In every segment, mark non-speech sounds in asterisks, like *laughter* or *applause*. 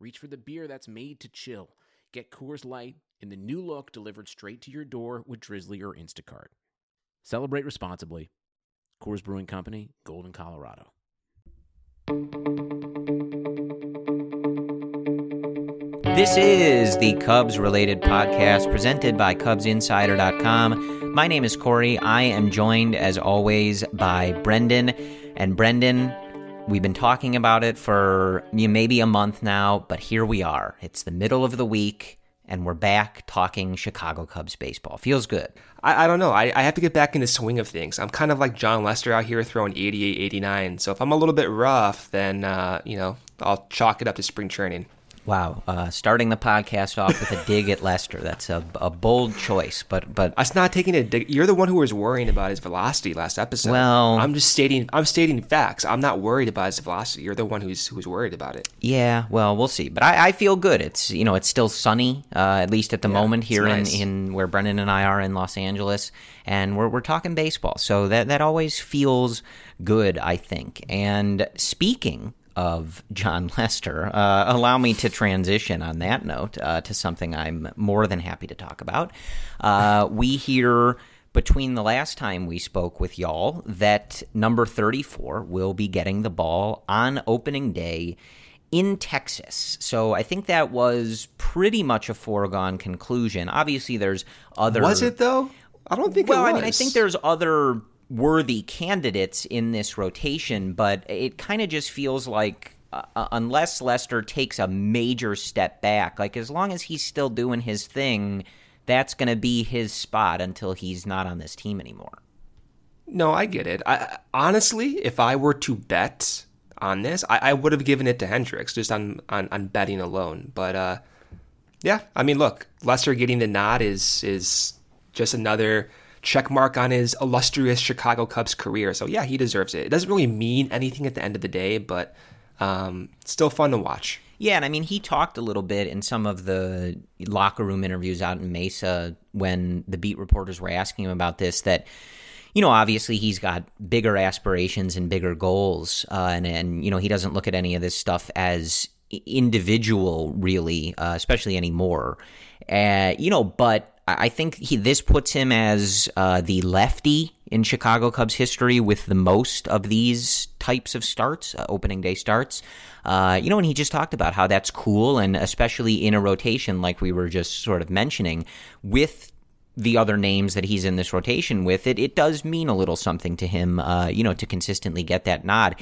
reach for the beer that's made to chill. Get Coors Light in the new look delivered straight to your door with Drizzly or Instacart. Celebrate responsibly. Coors Brewing Company, Golden, Colorado. This is the Cubs related podcast presented by CubsInsider.com. My name is Corey. I am joined, as always, by Brendan. And Brendan, we've been talking about it for maybe a month now, but here we are. It's the middle of the week, and we're back talking Chicago Cubs baseball. Feels good. I, I don't know. I, I have to get back in the swing of things. I'm kind of like Jon Lester out here throwing 88, 89. So if I'm a little bit rough, then, uh, you know, I'll chalk it up to spring training. Wow, uh, starting the podcast off with a dig at Lester. That's a, a bold choice, but but That's not taking a dig. You're the one who was worrying about his velocity last episode. Well- I'm just stating. I'm stating facts. I'm not worried about his velocity. You're the one who's who's worried about it. yeah, well, we'll see. But I, I feel good. It's you know it's still sunny, uh, at least at the Yeah, moment here nice. in, in where Brendan and I are in Los Angeles, and we're we're talking baseball. So that that always feels good, I think. And speaking of Jon *laughs* Lester, uh, allow me to transition on that note uh, to something I'm more than happy to talk about. Uh, we hear between the last time we spoke with y'all that number 34 will be getting the ball on opening day in Texas. So I think that was pretty much a foregone conclusion. Obviously, there's other. Was it though? I don't think. Well, I mean, I think there's other worthy candidates in this rotation, but it kind of just feels like uh, unless Lester takes a major step back, like as long as he's still doing his thing, that's going to be his spot until he's not on this team anymore. No, I get it. I honestly, if I were to bet on this, I, I would have given it to Hendricks just on, on on betting alone. But uh, yeah, I mean, look, Lester getting the nod is is just another check mark on his illustrious Chicago Cubs career. So yeah, he deserves it. It doesn't really mean anything at the end of the day, but um, still fun to watch. Yeah, and I mean, he talked a little bit in some of the locker room interviews out in Mesa when the beat reporters were asking him about this. That you know, obviously he's got bigger aspirations and bigger goals, uh, and and you know he doesn't look at any of this stuff as individual, really, uh, especially anymore. Uh, you know, but I think he this puts him as uh, the lefty in Chicago Cubs history with the most of these types of starts, uh, opening day starts. Uh, you know, and he just talked about how that's cool, and especially in a rotation like we were just sort of mentioning with the other names that he's in this rotation with, it it does mean a little something to him, uh, you know, to consistently get that nod.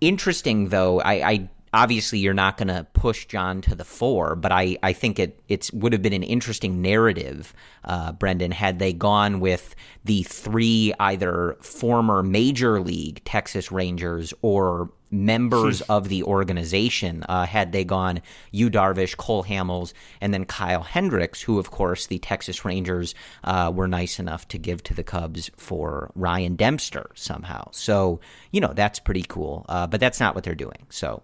Interesting though, I, I obviously you're not going to push Jon to the four, but I, I think it it's would have been an interesting narrative, uh, Brendan, had they gone with the three either former major league Texas Rangers or members of the organization uh, had they gone Yu Darvish, Cole Hamels, and then Kyle Hendricks, who of course the Texas Rangers uh, were nice enough to give to the Cubs for Ryan Dempster somehow. So you know that's pretty cool, uh, but that's not what they're doing. So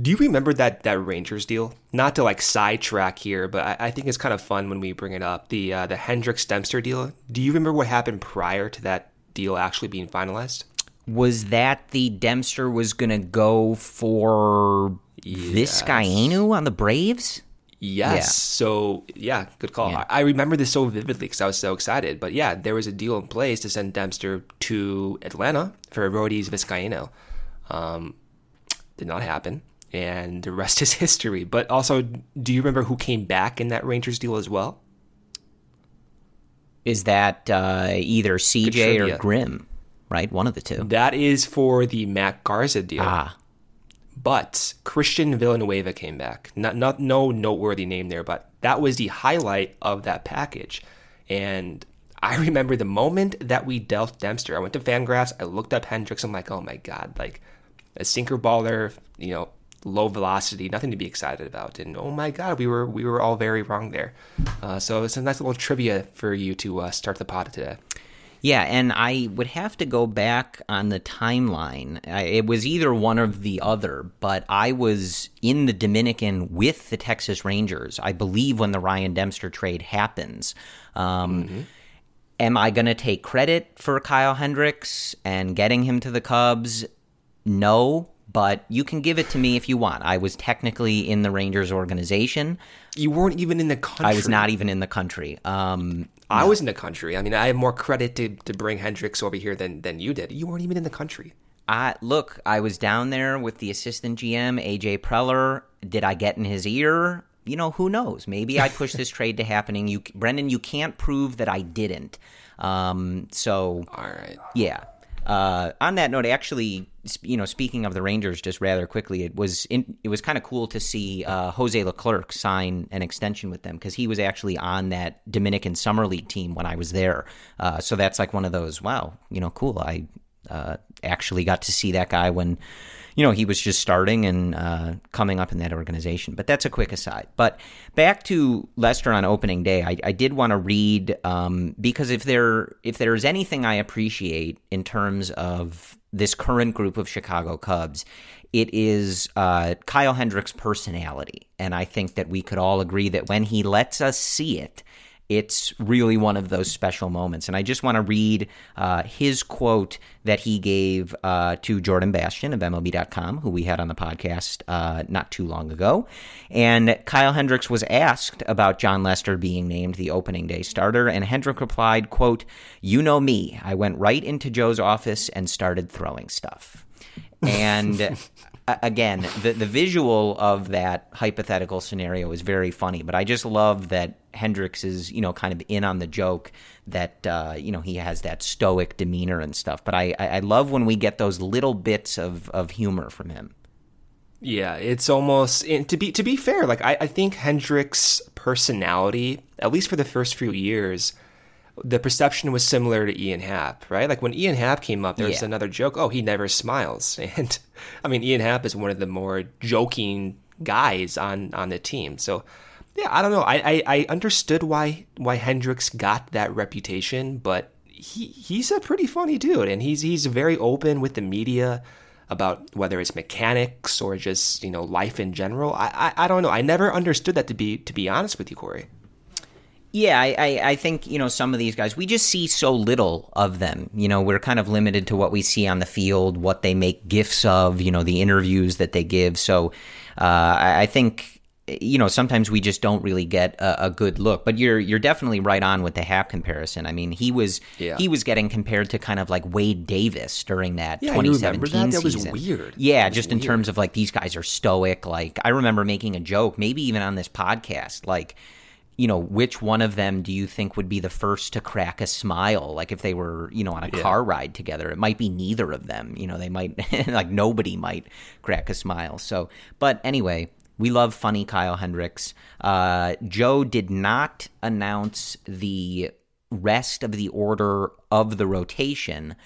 Do you remember that that Rangers deal? Not to like sidetrack here, but I, I think it's kind of fun when we bring it up. The uh, the Hendricks Dempster deal. Do you remember what happened prior to that deal actually being finalized? Was that the Dempster was going to go for Yes. Vizcaino on the Braves? Yes. Yeah. So yeah, good call. Yeah. I I remember this so vividly because I was so excited. But yeah, there was a deal in place to send Dempster to Atlanta for Arodys Vizcaino. Um, did not happen, and the rest *laughs* is history. But also, do you remember who came back in that Rangers deal as well? Is that uh, either CJ or. Grimm? Right, one of the two. That is for the Matt Garza deal. Ah, But Christian Villanueva came back. Not, not no noteworthy name there, but that was the highlight of that package. And I *laughs* remember the moment that we dealt Dempster. I went to Fangraphs. I looked up Hendricks. I'm like, oh my god, like a sinker baller. You know, low velocity, nothing to be excited about. And oh my god, we were we were all very wrong there. Uh, so it's a nice little trivia for you to uh, start the pod today. Yeah, and I would have to go back on the timeline. I, it was either one or the other, but I was in the Dominican with the Texas Rangers, I believe, when the Ryan Dempster trade happens. Um, Am I going to take credit for Kyle Hendricks and getting him to the Cubs? No, but you can give it to me if you want. I was technically in the Rangers organization. You weren't even in the country. I was not even in the country. Um, I was in the country. I mean, I have more credit to, to bring Hendricks over here than, than you did. You weren't even in the country. I look, I was down there with the assistant GM, AJ Preller. Did I get in his ear? You know, who knows? Maybe I pushed this *laughs* trade to happening. You, Brendan, you can't prove that I didn't. Um, so All right. yeah. Uh, on that note, actually, you know, speaking of the Rangers, just rather quickly, it was in, it was kind of cool to see uh, Jose Leclerc sign an extension with them because he was actually on that Dominican Summer League team when I was there. Uh, so that's like one of those, wow, you know, cool. I uh, actually got to see that guy when you know he was just starting and uh, coming up in that organization. But that's a quick aside. But back to Lester on opening day, I, I did want to read um, because if there if there's anything I appreciate in terms of this current group of Chicago Cubs, it is uh, Kyle Hendricks' personality, and I think that we could all agree that when he lets us see it it's really one of those special moments. And I just want to read uh, his quote that he gave uh, to Jordan Bastian of MLB.com, who we had on the podcast uh, not too long ago. And Kyle Hendricks was asked about Jon Lester being named the opening day starter, and Hendrick replied, quote, You know me. I went right into Joe's office and started throwing stuff. And *laughs* again, the the visual of that hypothetical scenario is very funny, but I just love that Hendricks is you know kind of in on the joke that uh, you know he has that stoic demeanor and stuff. But I I love when we get those little bits of of humor from him. Yeah, it's almost to be to be fair. Like I, I think Hendricks' personality, at least for the first few years, the perception was similar to Ian Happ, right? Like when Ian Happ came up, there was Yeah. another joke. Oh, he never smiles, *laughs* and I mean Ian Happ is one of the more joking guys on on the team. So yeah, I don't know. I I, I understood why why Hendricks got that reputation, but he he's a pretty funny dude, and he's he's very open with the media about whether it's mechanics or just you know life in general. I, I I don't know. I never understood that to be to be honest with you, Corey. Yeah, I, I, I think, you know, some of these guys, we just see so little of them. You know, we're kind of limited to what we see on the field, what they make gifts of, you know, the interviews that they give. So uh, I, I think, you know, sometimes we just don't really get a, a good look. But you're you're definitely right on with the Happ comparison. I mean, he was Yeah. he was getting compared to kind of like Wade Davis during that Yeah, you 2017 remember that? That was season. weird. Yeah, just in terms of like these guys are stoic. Like I remember making a joke, maybe even on this podcast, like you know, which one of them do you think would be the first to crack a smile? Like if they were, you know, on a car ride together, it might be neither of them. You know, they might, *laughs* like nobody might crack a smile. So, but anyway, we love funny Kyle Hendricks. Uh, Joe did not announce the rest of the order of the rotation.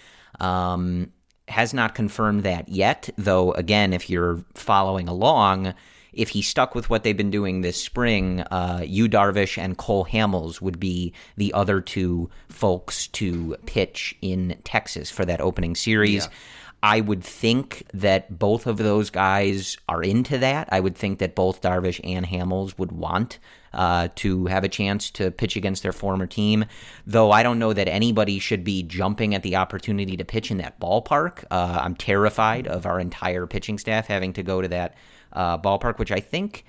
Um, has not confirmed that yet, though, again, if you're following along, if he stuck with what they've been doing this spring, uh, Yu Darvish and Cole Hamels would be the other two folks to pitch in Texas for that opening series. I would think that both of those guys are into that. I would think that both Darvish and Hamels would want uh, to have a chance to pitch against their former team. Though I don't know that anybody should be jumping at the opportunity to pitch in that ballpark. Uh, I'm terrified of our entire pitching staff having to go to that uh, ballpark, which I think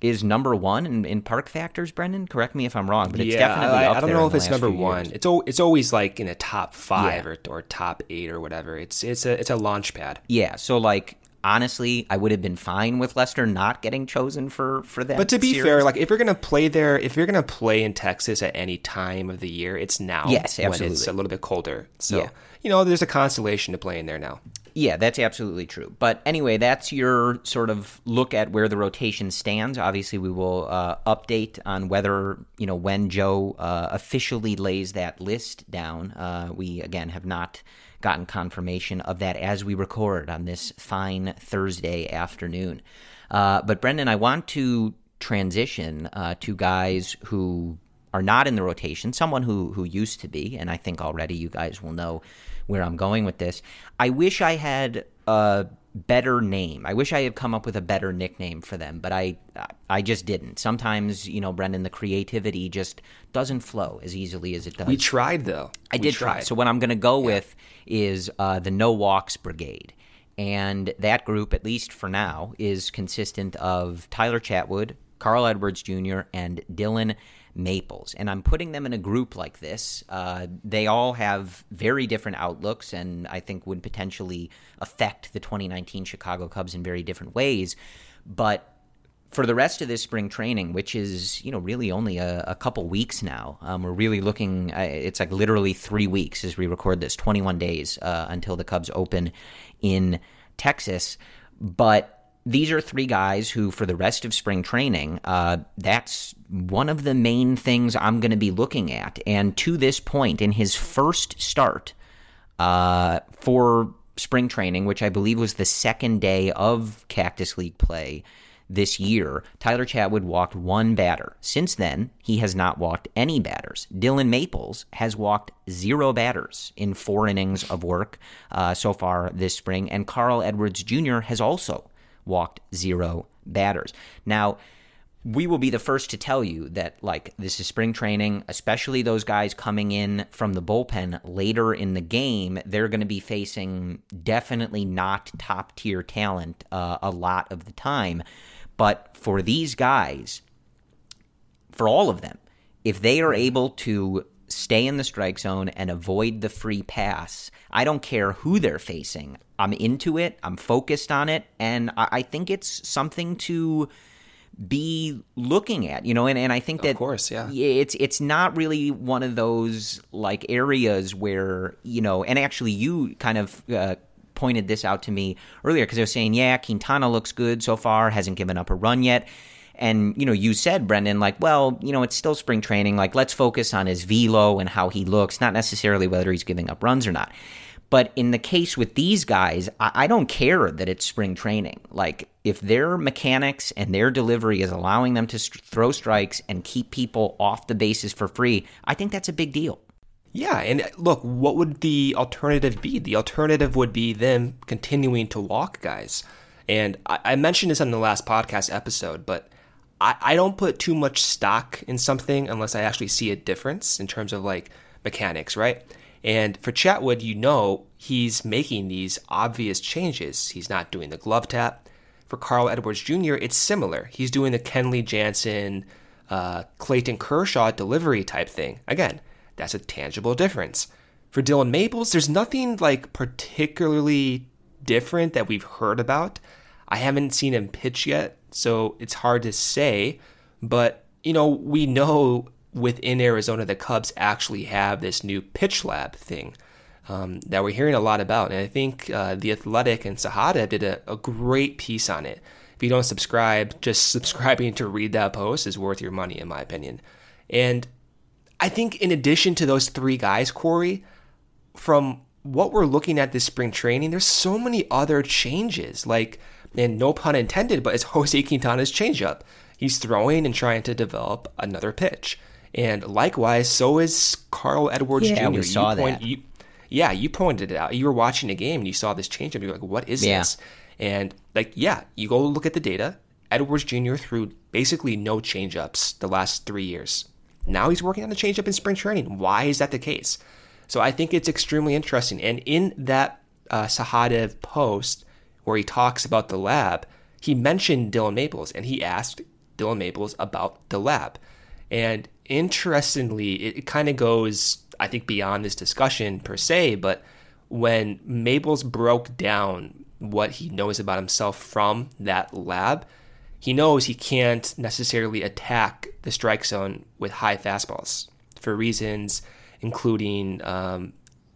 is number one in, in park factors. Brendan, correct me if I'm wrong, but it's yeah, definitely I, I don't know if it's number one. years. It's it's always like in a top five Yeah. or, or top eight or whatever. It's it's a it's a launch pad. Yeah, so like honestly, I would have been fine with Lester not getting chosen for for that. But to be series. fair, like if you're gonna play there, if you're gonna play in Texas at any time of the year, it's now. Yes, When it's absolutely. a little bit colder. So Yeah. you know, there's a consolation to playing there now. Yeah, that's absolutely true. But anyway, that's your sort of look at where the rotation stands. Obviously, we will uh, update on whether, you know, when Joe uh, officially lays that list down. Uh, we, again, have not gotten confirmation of that as we record on this fine Thursday afternoon. Uh, but, Brendan, I want to transition uh, to guys who are not in the rotation, someone who who used to be, and I think already you guys will know where I'm going with this. I wish I had a better name. I wish I had come up with a better nickname for them, but I I just didn't. Sometimes, you know, Brendan, the creativity just doesn't flow as easily as it does. We tried though. I We did try. So what I'm going to go with is uh, the No Walks Brigade, and that group, at least for now, is consistent of Tyler Chatwood, Carl Edwards Jr., and Dillon Maples. And I'm putting them in a group like this. Uh, they all have very different outlooks, and I think would potentially affect the 2019 Chicago Cubs in very different ways. But for the rest of this spring training, which is you know really only a, a couple weeks now, um, we're really looking. uh, It's like literally three weeks as we record this, 21 days uh, until the Cubs open in Texas. But these are three guys who, for the rest of spring training, uh, that's one of the main things I'm going to be looking at. And to this point, in his first start uh, for spring training, which I believe was the second day of Cactus League play this year, Tyler Chatwood walked one batter. Since then, he has not walked any batters. Dillon Maples has walked zero batters in four innings of work uh, so far this spring, and Carl Edwards Jr. has also walked zero batters. Now, we will be the first to tell you that like this is spring training especially those guys coming in from the bullpen later in the game they're going to be facing definitely not top tier talent uh, a lot of the time but for these guys for all of them if they are able to stay in the strike zone and avoid the free pass i don't care who they're facing i'm into it i'm focused on it and i, I think it's something to be looking at, you know, and, and I think that of course, yeah. it's it's not really one of those like areas where you know, and actually you kind of uh, pointed this out to me earlier because I was saying, yeah, Quintana looks good so far, hasn't given up a run yet. And you know, you said Brendan, like, well, you know, it's still spring training. Like, let's focus on his velo and how he looks, not necessarily whether he's giving up runs or not. But in the case with these guys, I, I don't care that it's spring training. Like, if their mechanics and their delivery is allowing them to st- throw strikes and keep people off the bases for free, I think that's a big deal. Yeah, and uh, look, what would the alternative be? The alternative would be them continuing to walk guys. And I mentioned this on the last podcast episode, but I, I don't put too much stock in something unless I actually see a difference in terms of like mechanics, right? And for Chatwood, you know he's making these obvious changes. He's not doing the glove tap. For Carl Edwards Jr., it's similar. He's doing the Kenley Jansen, uh, Clayton Kershaw delivery type thing. Again, that's a tangible difference. For Dillon Maples, there's nothing like particularly different that we've heard about. I haven't seen him pitch yet, so it's hard to say. But, you know, we know within Arizona the Cubs actually have this new pitch lab thing um, that we're hearing a lot about. And I think uh, The Athletic and Sahadev did a, a great piece on it. If you don't subscribe, just *laughs* subscribing to read that post is worth your money, in my opinion. And I think in addition to those three guys, Corey, from what we're looking at this spring training, there's so many other changes. Like, and no pun intended, but it's *laughs* Jose Quintana's changeup. He's throwing and trying to develop another pitch. And likewise, so is Carl Edwards Yeah, Jr. we saw you point, that. You, yeah, you pointed it out. You were watching a game and you saw this change, and you're like, what is Yeah. this? And like, yeah, you go look at the data. Edwards Jr. threw basically no changeups the last three years. Now he's working on a changeup in spring training. Why is that the case? So I think it's extremely interesting. And in that uh, Sahadev post where he talks about the lab, he mentioned Dillon Maples and he asked Dillon Maples about the lab. And interestingly, it, it kind of goes, I think, beyond this discussion per se, but when Maples broke down what he knows about himself from that lab, he knows he can't necessarily attack the strike zone with high fastballs for reasons including um,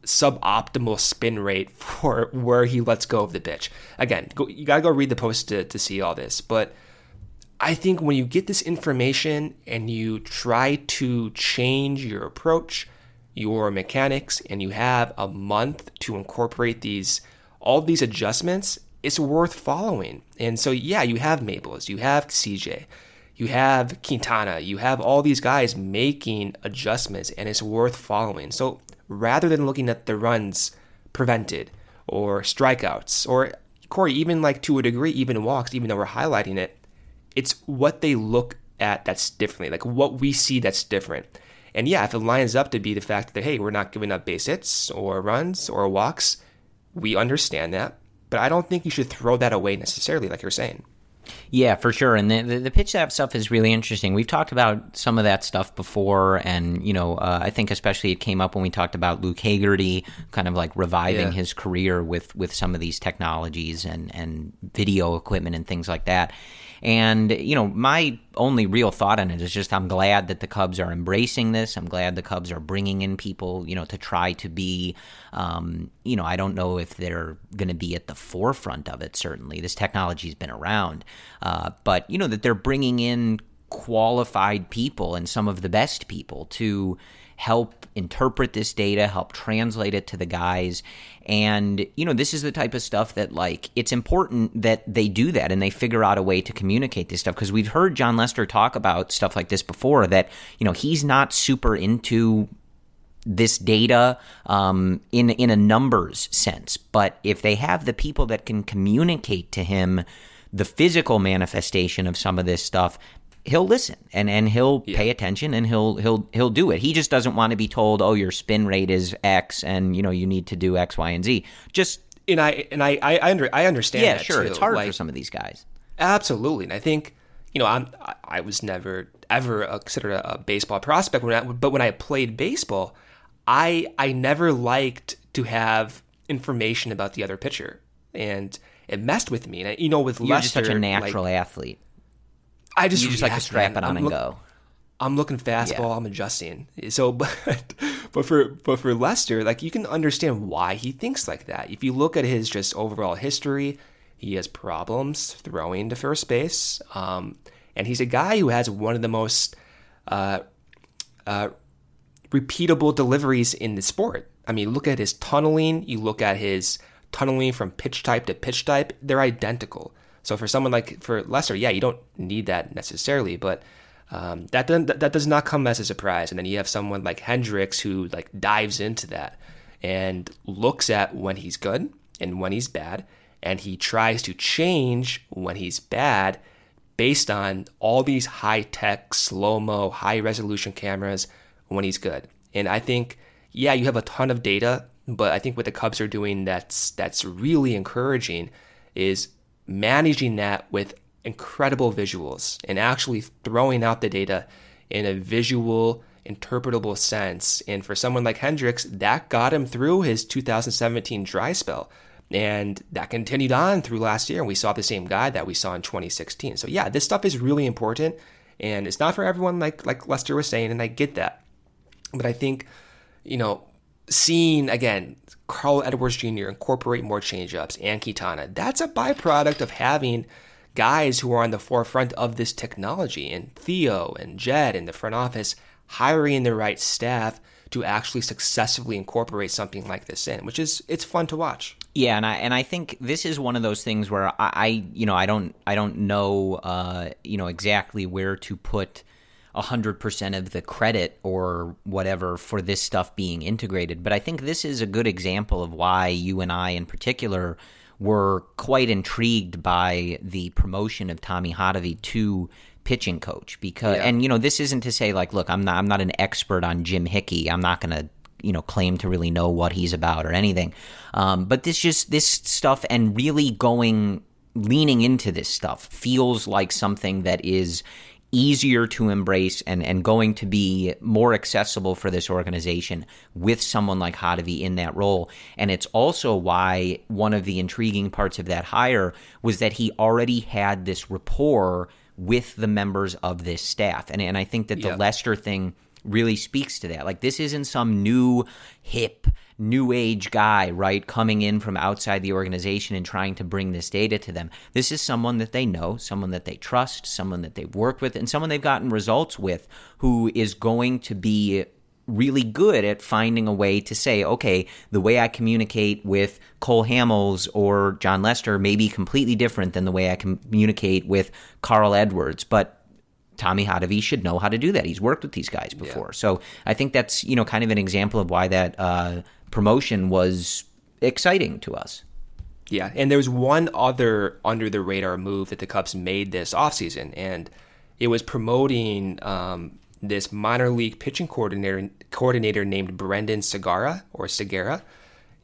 suboptimal spin rate *laughs* for where he lets go of the pitch. Again, go, you gotta go read the post to, to see all this, but I think when you get this information and you try to change your approach, your mechanics, and you have a month to incorporate these all these adjustments, it's worth following. And so yeah, you have Maples, you have CJ, you have Quintana, you have all these guys making adjustments, and it's worth following. So rather than looking at the runs prevented or strikeouts or Corey, even like to a degree, even walks, even though we're highlighting it, it's what they look at that's differently, like what we see that's different. And yeah, if it lines up to be the fact that, hey, we're not giving up base hits or runs or walks, we understand that. But I don't think you should throw that away necessarily, like you're saying. Yeah, for sure. And the, the, pitch staff stuff is really interesting. We've talked about some of that stuff before. And, you know, uh, I think especially it came up when we talked about Luke Hagerty kind of like reviving Yeah. his career with, with some of these technologies and, and video equipment and things like that. And, you know, my only real thought on it is just I'm glad that the Cubs are embracing this. I'm glad the Cubs are bringing in people, you know, to try to be, um, you know, I don't know if they're going to be at the forefront of it, certainly. This technology's been around. Uh, but, you know, that they're bringing in qualified people and some of the best people to help interpret this data, help translate it to the guys. And, you know, this is the type of stuff that, like, it's important that they do that and they figure out a way to communicate this stuff. Because we've heard Jon Lester talk about stuff like this before that, you know, he's not super into this data um, in in a numbers sense. But if they have the people that can communicate to him the physical manifestation of some of this stuff, he'll listen and, and he'll pay attention and he'll he'll he'll do it. He just doesn't want to be told, "Oh, your spin rate is X, and you know you need to do X, Y, and Z." Just And I and I I, I, under, I understand. yeah, that sure, too. it's hard for some of these guys. Absolutely, and I think you know I'm I- was never ever considered a, a baseball prospect when I, but when I played baseball, I I never liked to have information about the other pitcher, and it messed with me. And I, you know, with You're Lester, just such a like, natural athlete. I just You just like to strap man. it on I'm and look- go. I'm looking fastball. I'm adjusting. So, *laughs* but but for but for Lester, like you can understand why he thinks like that. If you look at his just overall history, he has problems throwing to first base, um, and he's a guy who has one of the most uh, uh, repeatable deliveries in the sport. I mean, look at his tunneling. You look at his tunneling from pitch type to pitch type; they're identical. So for someone like for Lester, yeah, you don't need that necessarily, but um, that that does not come as a surprise. And then you have someone like Hendricks who like dives into that and looks at when he's good and when he's bad, and he tries to change when he's bad based on all these high tech, slow mo, high resolution cameras when he's good. And I think, yeah, you have a ton of data, but I think what the Cubs are doing that's that's really encouraging is managing that with incredible visuals and actually throwing out the data in a visual interpretable sense. And for someone like Hendricks that got him through his 2017 dry spell. And that continued on through last year and we saw the same guy that we saw in 2016 so yeah this stuff is really important and it's not for everyone like like Lester was saying and I get that. But I think you know seeing again Carl Edwards Jr. incorporate more changeups and Quintana that's a byproduct of having guys who are on the forefront of this technology and Theo and Jed in the front office hiring the right staff to actually successfully incorporate something like this in which is it's fun to watch Yeah, and I and I think this is one of those things where I, I you know I don't I don't know uh, you know exactly where to put 100% of the credit or whatever for this stuff being integrated. But I think this is a good example of why you and I, in particular, were quite intrigued by the promotion of Tommy Hottovy to pitching coach because Yeah. and you know this isn't to say like look I'm not I'm not an expert on Jim Hickey I'm not going to you know claim to really know what he's about or anything um, but this just this stuff and really going leaning into this stuff feels like something that is easier to embrace and, and going to be more accessible for this organization with someone like Hottovy in that role. And it's also why one of the intriguing parts of that hire was that he already had this rapport with the members of this staff. And, and I think that the. Lester thing really speaks to that. Like this isn't some new hip new age guy, right, coming in from outside the organization and trying to bring this data to them. This is someone that they know, someone that they trust, someone that they've worked with, and someone they've gotten results with who is going to be really good at finding a way to say, okay, the way I communicate with Cole Hamels or Jon Lester may be completely different than the way I communicate with Carl Edwards, but Tommy Hottovy should know how to do that. He's worked with these guys before. So I think that's, you know, kind of an example of why that uh, promotion was exciting to us. Yeah, and there was one other under the radar move that the Cubs made this offseason, and it was promoting um, this minor league pitching coordinator coordinator named Brendan Segara or Segara.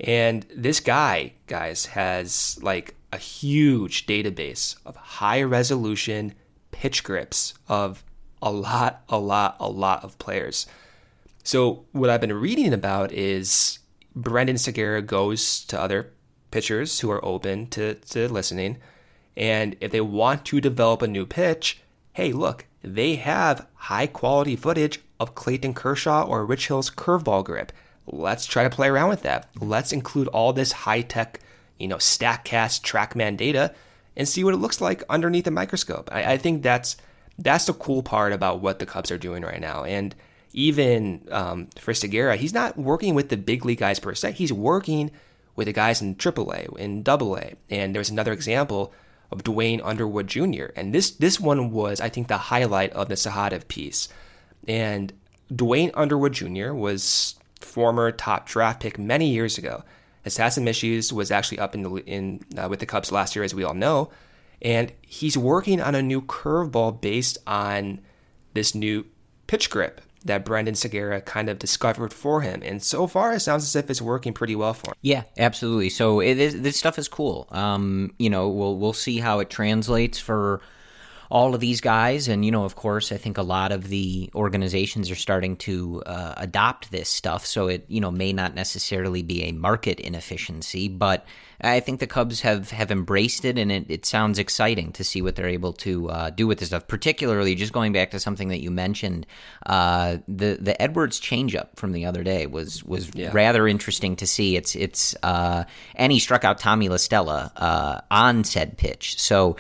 And this guy, guys, has like a huge database of high resolution pitch grips of a lot, a lot, a lot of players. So what I've been reading about is Brendan Segura goes to other pitchers who are open to, to listening. And if they want to develop a new pitch, hey, look, they have high quality footage of Clayton Kershaw or Rich Hill's curveball grip. Let's try to play around with that. Let's include all this high tech, you know, StatCast TrackMan data and see what it looks like underneath a microscope. I, I think that's that's the cool part about what the Cubs are doing right now. And even um, for Segura, he's not working with the big league guys per se. He's working with the guys in AAA, in AA. And there's another example of Duane Underwood Jr. And this this one was, I think, the highlight of the Sahadev piece. And Duane Underwood Jr. was former top draft pick many years ago. Some issues. Was actually up in the in uh, with the Cubs last year, as we all know. And he's working on a new curveball based on this new pitch grip that Brendan Segura kind of discovered for him. And so far, it sounds as if it's working pretty well for him. Yeah, absolutely. So is, this stuff is cool. Um, you know, we'll we'll see how it translates for all of these guys, and you know, of course, I think a lot of the organizations are starting to uh, adopt this stuff. So it you know may not necessarily be a market inefficiency, but I think the Cubs have have embraced it, and it, it sounds exciting to see what they're able to uh, do with this stuff. Particularly, just going back to something that you mentioned, uh, the the Edwards changeup from the other day was was Yeah. rather interesting to see. It's it's uh, and he struck out Tommy La Stella uh, on said pitch. So,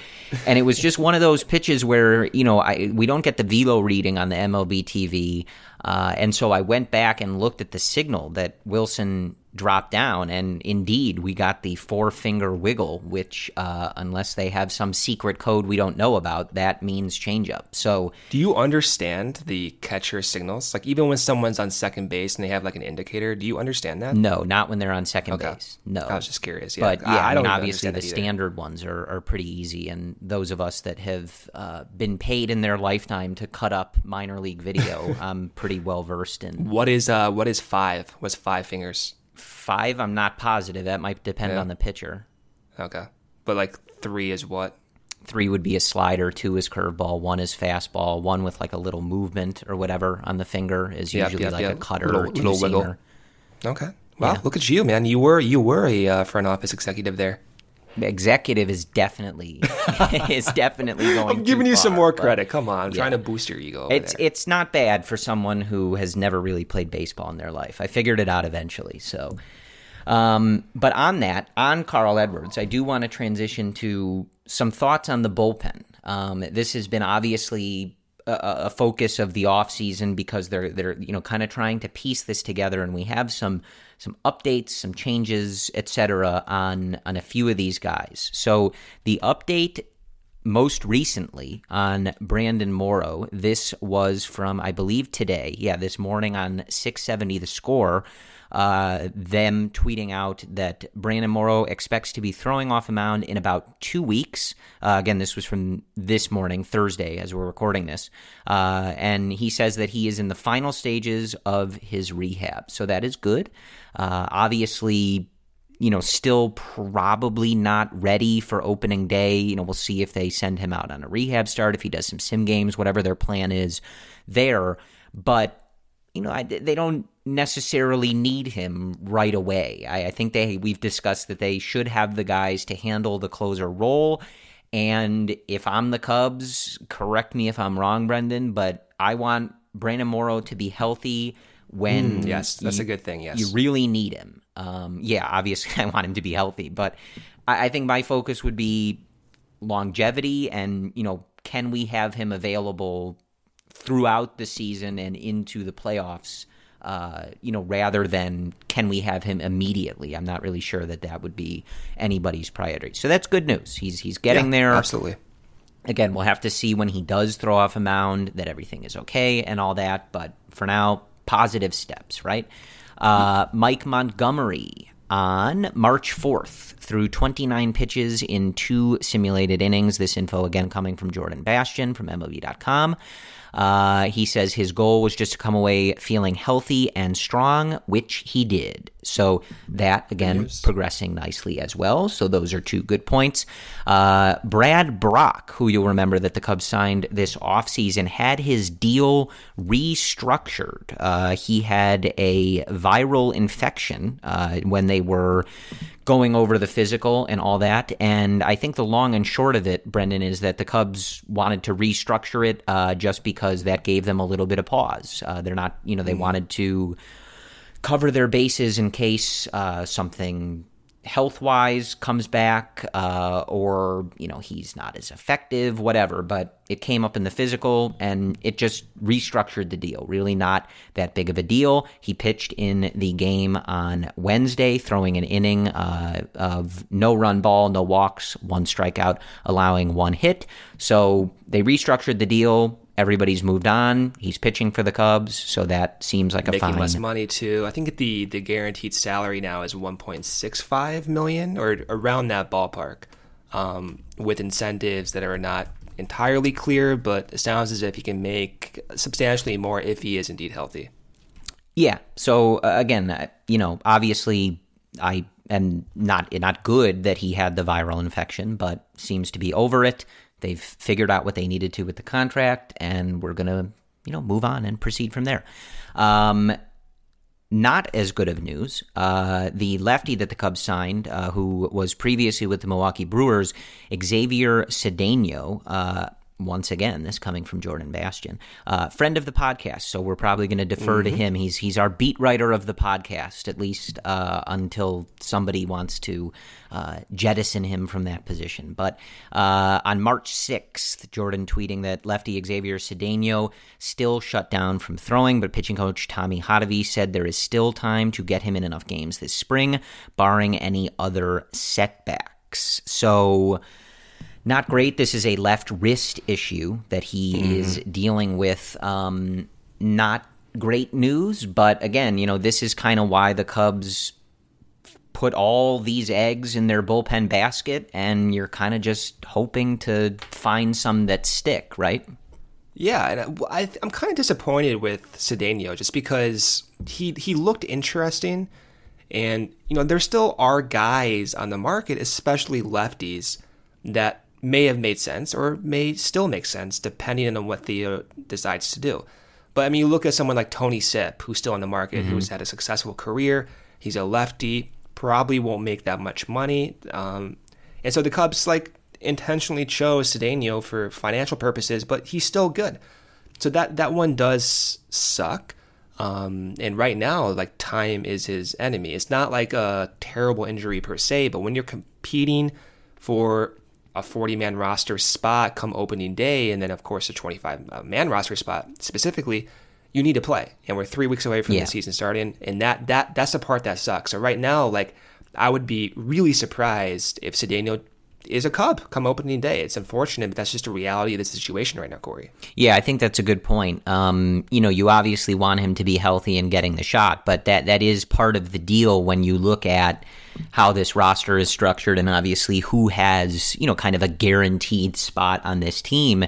and it was just one of those pitches where you know I we don't get the velo reading on the MLB TV, uh, and so I went back and looked at the signal that Wilson dropped down, and indeed we got the four finger wiggle, which uh, unless they have some secret code we don't know about, that means changeup. So. Do you understand the catcher signals? Like even when someone's on second base and they have like an indicator, do you understand that? No, not when they're on second Okay. base. No, I was just curious. Yeah, But yeah, I, mean, don't obviously the understand that either. standard ones are, are pretty easy, and those of us that have uh, been paid in their lifetime to cut up minor league video, *laughs* I'm pretty well versed in. What is uh what is five? What's five fingers? Five, I'm not positive. That might depend Yeah. on the pitcher. Okay, but like three is what? Three would be a slider, two is curveball, one is fastball, one with like a little movement or whatever on the finger is Yep, usually yep, like a cutter Little- or two little wiggle. Okay. Wow, Yeah. look at you, man. You were you were a uh, front office executive there. Executive is definitely *laughs* is definitely going. I'm giving you some more credit. Come on, I'm Yeah. trying to boost your ego. It's there. it's not bad for someone who has never really played baseball in their life. I figured it out eventually. So, um, but on that, on Carl Edwards, I do want to transition to some thoughts on the bullpen. Um, this has been obviously a, a focus of the offseason because they're they're you know kind of trying to piece this together, and we have some some updates, some changes, etc. on on a few of these guys. So the update most recently on Brandon Morrow. This was from, I believe, today. Yeah, this morning on 670 The Score. Uh, them tweeting out that Brandon Morrow expects to be throwing off a mound in about two weeks. Uh, again, this was from this morning, Thursday, as we're recording this. Uh, and he says that he is in the final stages of his rehab. So that is good. Uh, obviously, you know, still probably not ready for opening day. You know, we'll see if they send him out on a rehab start, if he does some sim games, whatever their plan is there. But, you know, I, they don't necessarily need him right away. I, I think they we've discussed that they should have the guys to handle the closer role. And if I'm the Cubs, correct me if I'm wrong, Brendan, but I want Brandon Morrow to be healthy when mm, yes, that's you, a good thing. Yes, you really need him. Um, yeah, obviously, *laughs* I want him to be healthy, but I, I think my focus would be longevity and you know, can we have him available throughout the season and into the playoffs? Uh, you know, rather than can we have him immediately? I'm not really sure that that would be anybody's priority. So that's good news. He's he's getting yeah, there. Absolutely. Again, we'll have to see when he does throw off a mound that everything is okay and all that. But for now, positive steps, right? Uh, Mike Montgomery on March 4th threw 29 pitches in two simulated innings. This info again coming from Jordan Bastian from MLB.com. Uh, he says his goal was just to come away feeling healthy and strong, which he did. So that again yes. progressing nicely as well. So those are two good points. Uh, Brad Brach, who you'll remember that the Cubs signed this offseason, had his deal restructured. Uh, he had a viral infection uh, when they were going over the physical and all that. And I think the long and short of it, Brendan, is that the Cubs wanted to restructure it uh, just because that gave them a little bit of pause. Uh, they're not, you know, they mm-hmm. wanted to cover their bases in case uh, something health wise comes back uh, or you know he's not as effective whatever but it came up in the physical and it just restructured the deal. Really not that big of a deal. He pitched in the game on wednesday throwing an inning uh, of no run ball no walks one strikeout allowing one hit. So they restructured the deal everybody's moved on. He's pitching for the Cubs, so that seems like a making fine. less money too. I think the the guaranteed salary now is 1.65 million or around that ballpark, um, with incentives that are not entirely clear, but it sounds as if he can make substantially more if he is indeed healthy. Yeah. So uh, again, uh, you know, obviously, I am not not good that he had the viral infection, but seems to be over it. They've figured out what they needed to with the contract, and we're going to, you know, move on and proceed from there. Um, not as good of news. Uh, the lefty that the Cubs signed, uh, who was previously with the Milwaukee Brewers, Xavier Cedeno, uh, once again, this coming from Jordan Bastian, uh, friend of the podcast. So we're probably going to defer mm-hmm. to him. He's he's our beat writer of the podcast, at least uh, until somebody wants to uh, jettison him from that position. But uh, on March sixth, Jordan tweeting that lefty Xavier Cedeno still shut down from throwing, but pitching coach Tommy Hottovy said there is still time to get him in enough games this spring, barring any other setbacks. So not great. This is a left wrist issue that he mm. is dealing with. Um, not great news, but again, you know, this is kind of why the Cubs put all these eggs in their bullpen basket, and you're kind of just hoping to find some that stick, right? Yeah, and I, am kind of disappointed with Cedeno just because he he looked interesting, and you know there still are guys on the market, especially lefties, that may have made sense or may still make sense depending on what Theo decides to do. But I mean, you look at someone like Tony Sipp, who's still on the market, mm-hmm. who's had a successful career. He's a lefty, probably won't make that much money. Um, and so the Cubs like intentionally chose Cedeno for financial purposes, but he's still good. So that that one does suck. Um, and right now, like time is his enemy. It's not like a terrible injury per se, but when you're competing for a 40 man roster spot come opening day, and then, of course, a 25 uh, man roster spot specifically, you need to play. And we're three weeks away from yeah. the season starting. And that, that that's the part that sucks. So, right now, like, I would be really surprised if Cedeno is a Cub come opening day. It's unfortunate, but that's just a reality of the situation right now, Corey. Yeah, I think that's a good point. Um, you know, you obviously want him to be healthy and getting the shot, but that that is part of the deal when you look at how this roster is structured and obviously who has, you know, kind of a guaranteed spot on this team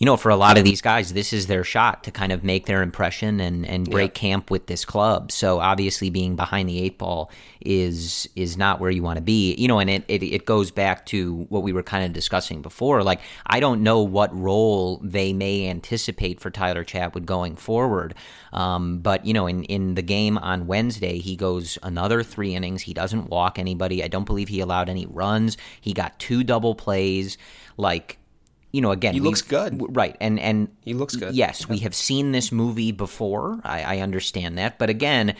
you know, for a lot of these guys, this is their shot to kind of make their impression and, and break yeah. camp with this club. So obviously being behind the eight ball is is not where you want to be. You know, and it, it, it goes back to what we were kind of discussing before. Like, I don't know what role they may anticipate for Tyler Chatwood going forward. Um, but, you know, in, in the game on Wednesday, he goes another three innings. He doesn't walk anybody. I don't believe he allowed any runs. He got two double plays. Like, you know, again, he looks good, right? And and he looks good. Yes, we have seen this movie before. I, I understand that, but again,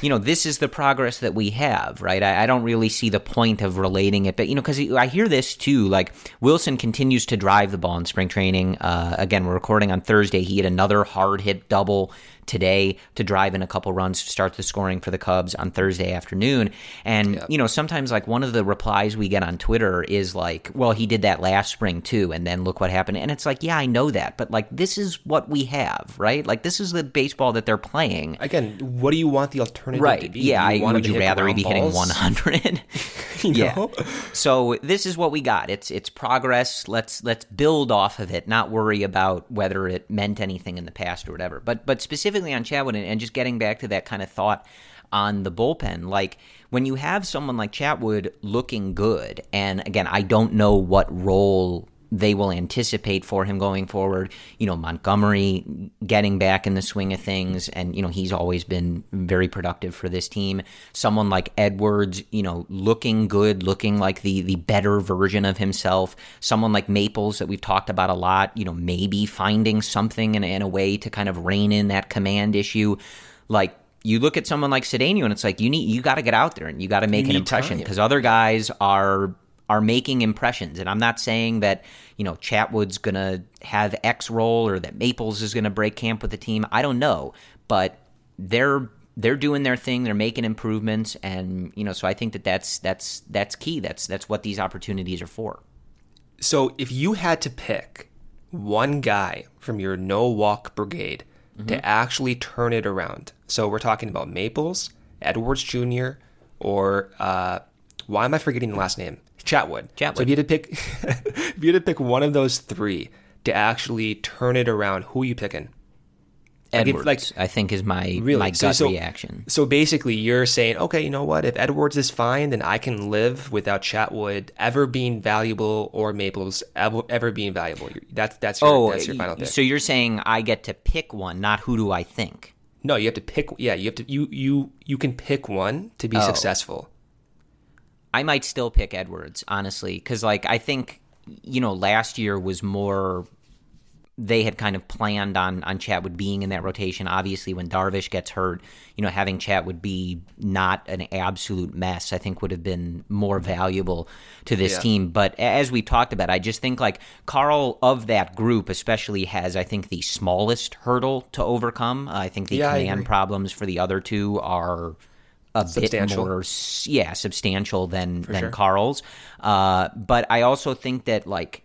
you know, this is the progress that we have, right? I, I don't really see the point of relating it, but you know, because I hear this too. Like Wilson continues to drive the ball in spring training. Uh, again, we're recording on Thursday. He had another hard hit double today to drive in a couple runs to start the scoring for the Cubs on Thursday afternoon. And, yep. you know, sometimes like one of the replies we get on Twitter is like, well, he did that last spring too. And then look what happened. And it's like, yeah, I know that. But like, this is what we have, right? Like, this is the baseball that they're playing. Again, what do you want the alternative right. to be? Yeah. You I, would you rather he be hitting 100? *laughs* *laughs* yeah. So this is what we got. It's it's progress. Let's let's build off of it, not worry about whether it meant anything in the past or whatever. But but specifically on Chatwood and, and just getting back to that kind of thought on the bullpen, like when you have someone like Chatwood looking good, and again, I don't know what role they will anticipate for him going forward. You know, Montgomery getting back in the swing of things, and, you know, he's always been very productive for this team. Someone like Edwards, you know, looking good, looking like the, the better version of himself. Someone like Maples that we've talked about a lot, you know, maybe finding something in, in a way to kind of rein in that command issue. Like, you look at someone like Cedeno and it's like you need you got to get out there and you got to make an impression because other guys are are making impressions. And I'm not saying that, you know, Chatwood's going to have X role or that Maples is going to break camp with the team. I don't know, but they're they're doing their thing. They're making improvements, and you know, so I think that that's that's that's key. That's that's what these opportunities are for. So, if you had to pick one guy from your no walk brigade mm-hmm. to actually turn it around, so we're talking about Maples, Edwards Jr., or uh, why am I forgetting the last name? Chatwood. Chatwood. So if you had to pick, *laughs* if you had to pick one of those three to actually turn it around, who are you picking? Edwards, like, I think, is my really? my gut so, so, reaction. So basically, you're saying, okay, you know what? If Edwards is fine, then I can live without Chatwood ever being valuable or Maples ever, ever being valuable. That's that's your, oh, that's your final pick. So you're saying I get to pick one, not who do I think? No, you have to pick. Yeah, you have to. You you you can pick one to be oh. successful. I might still pick Edwards, honestly, because like I think you know last year was more they had kind of planned on on Chatwood being in that rotation. Obviously, when Darvish gets hurt, you know, having Chatwood be not an absolute mess, I think would have been more valuable to this yeah. team. But as we talked about, I just think like Carl of that group, especially, has I think the smallest hurdle to overcome. I think the yeah, command problems for the other two are a bit more yeah substantial than For than sure. Carl's. Uh, but I also think that like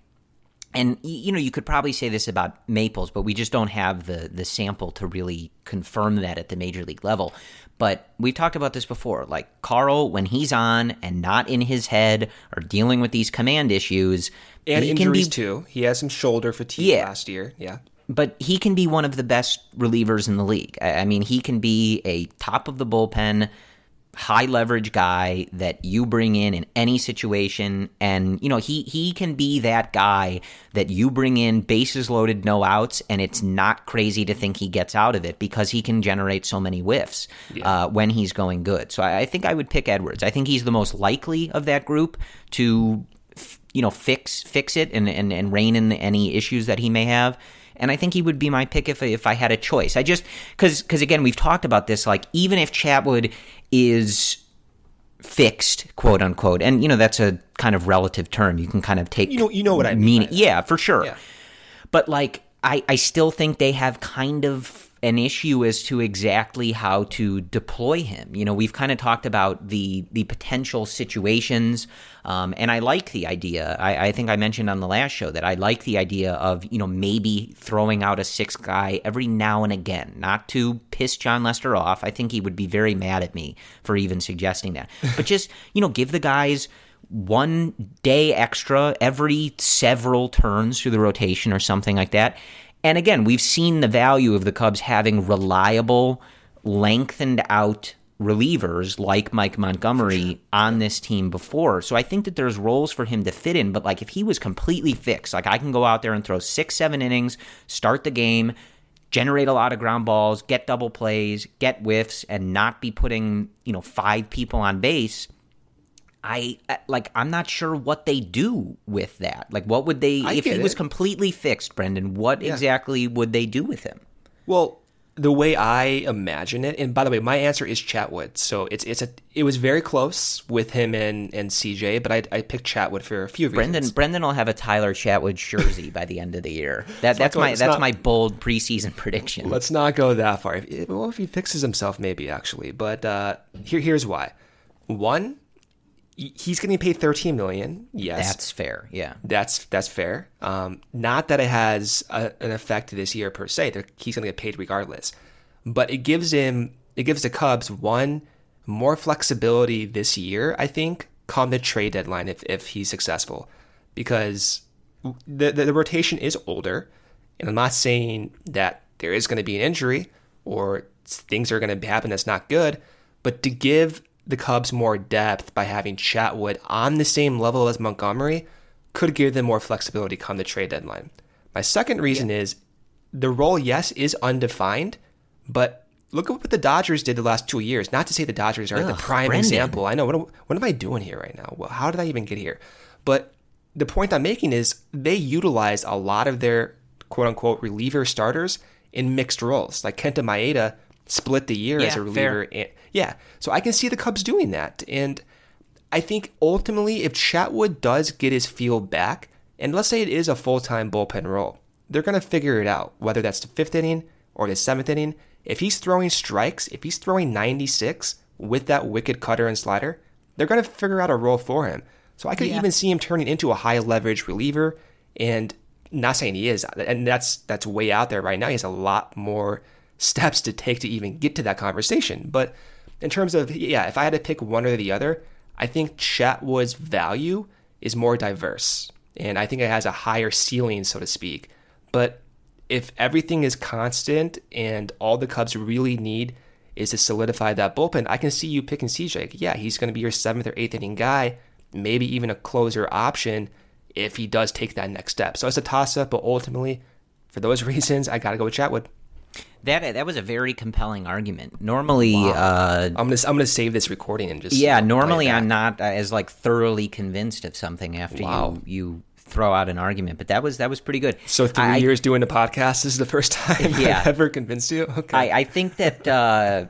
and you know you could probably say this about Maples, but we just don't have the the sample to really confirm that at the major league level. But we've talked about this before. Like Carl, when he's on and not in his head or dealing with these command issues, and injuries be, too. He has some shoulder fatigue yeah, last year. Yeah, but he can be one of the best relievers in the league. I mean, he can be a top of the bullpen high leverage guy that you bring in in any situation. And you know he he can be that guy that you bring in bases loaded no outs and it's not crazy to think he gets out of it because he can generate so many whiffs yeah. uh, when he's going good. So I, I, think I would pick Edwards. I think he's the most likely of that group to you know fix fix it and and, and rein in any issues that he may have and I think he would be my pick if if I had a choice. I just because because again we've talked about this. Like even if Chatwood is fixed, quote unquote, and you know that's a kind of relative term. You can kind of take you know you know what I mean. Yeah, for sure. Yeah. But like I I still think they have kind of an issue as to exactly how to deploy him. You know, we've kind of talked about the the potential situations, um, and I like the idea. I, I, think I mentioned on the last show that I like the idea of you know maybe throwing out a sixth guy every now and again, not to piss Jon Lester off. I think he would be very mad at me for even suggesting that, *laughs* but just you know give the guys one day extra every several turns through the rotation or something like that and again, we've seen the value of the Cubs having reliable, lengthened out relievers like Mike Montgomery on this team before. So I think that there's roles for him to fit in. But like if he was completely fixed, like I can go out there and throw six, seven innings, start the game, generate a lot of ground balls, get double plays, get whiffs, and not be putting, you know, five people on base. I like I'm not sure what they do with that. Like what would they I if he it. was completely fixed, Brendan, what yeah. exactly would they do with him? Well, the way I imagine it, and by the way, my answer is Chatwood. So it's it's a it was very close with him and, and CJ, but I, I picked Chatwood for a few Brendan, reasons. Brendan Brendan will have a Tyler Chatwood jersey by the end of the year. That that's my that's not, my bold preseason prediction. Let's not go that far. If, well, if he fixes himself, maybe actually. But uh, here here's why. One, he's getting paid 13 million yes. That's fair yeah. That's that's fair. Um, not that it has a, an effect this year per se he's going to get paid regardless. But it gives him it gives the cubs one more flexibility this year i think come the trade deadline if, if he's successful. Because the, the, the rotation is older and i'm not saying that there is going to be an injury or things are going to happen that's not good but to give the Cubs more depth by having Chatwood on the same level as Montgomery could give them more flexibility come the trade deadline. My second reason yeah. is the role, yes, is undefined, but look at what the Dodgers did the last two years. Not to say the Dodgers are Ugh, the prime Brendan. example. I know what, what am I doing here right now? Well, how did I even get here? But the point I'm making is they utilized a lot of their quote unquote reliever starters in mixed roles. Like Kenta Maeda split the year yeah, as a reliever. And, yeah, so I can see the Cubs doing that. And I think ultimately, if Chatwood does get his feel back, and let's say it is a full time bullpen role, they're going to figure it out, whether that's the fifth inning or the seventh inning. If he's throwing strikes, if he's throwing 96 with that wicked cutter and slider, they're going to figure out a role for him. So I could yeah. even see him turning into a high leverage reliever. And not saying he is, and that's that's way out there right now. He has a lot more steps to take to even get to that conversation. But in terms of, yeah, if I had to pick one or the other, I think Chatwood's value is more diverse. And I think it has a higher ceiling, so to speak. But if everything is constant and all the Cubs really need is to solidify that bullpen, I can see you picking CJ. Yeah, he's going to be your seventh or eighth inning guy, maybe even a closer option if he does take that next step. So it's a toss up, but ultimately, for those *laughs* reasons, I got to go with Chatwood. That that was a very compelling argument. Normally, wow. uh, I'm gonna I'm gonna save this recording and just yeah. Normally, I'm not as like thoroughly convinced of something after wow. you you throw out an argument, but that was that was pretty good. So three I, years doing a podcast. This is the first *laughs* time yeah, I've ever convinced you. Okay, I, I think that. Uh,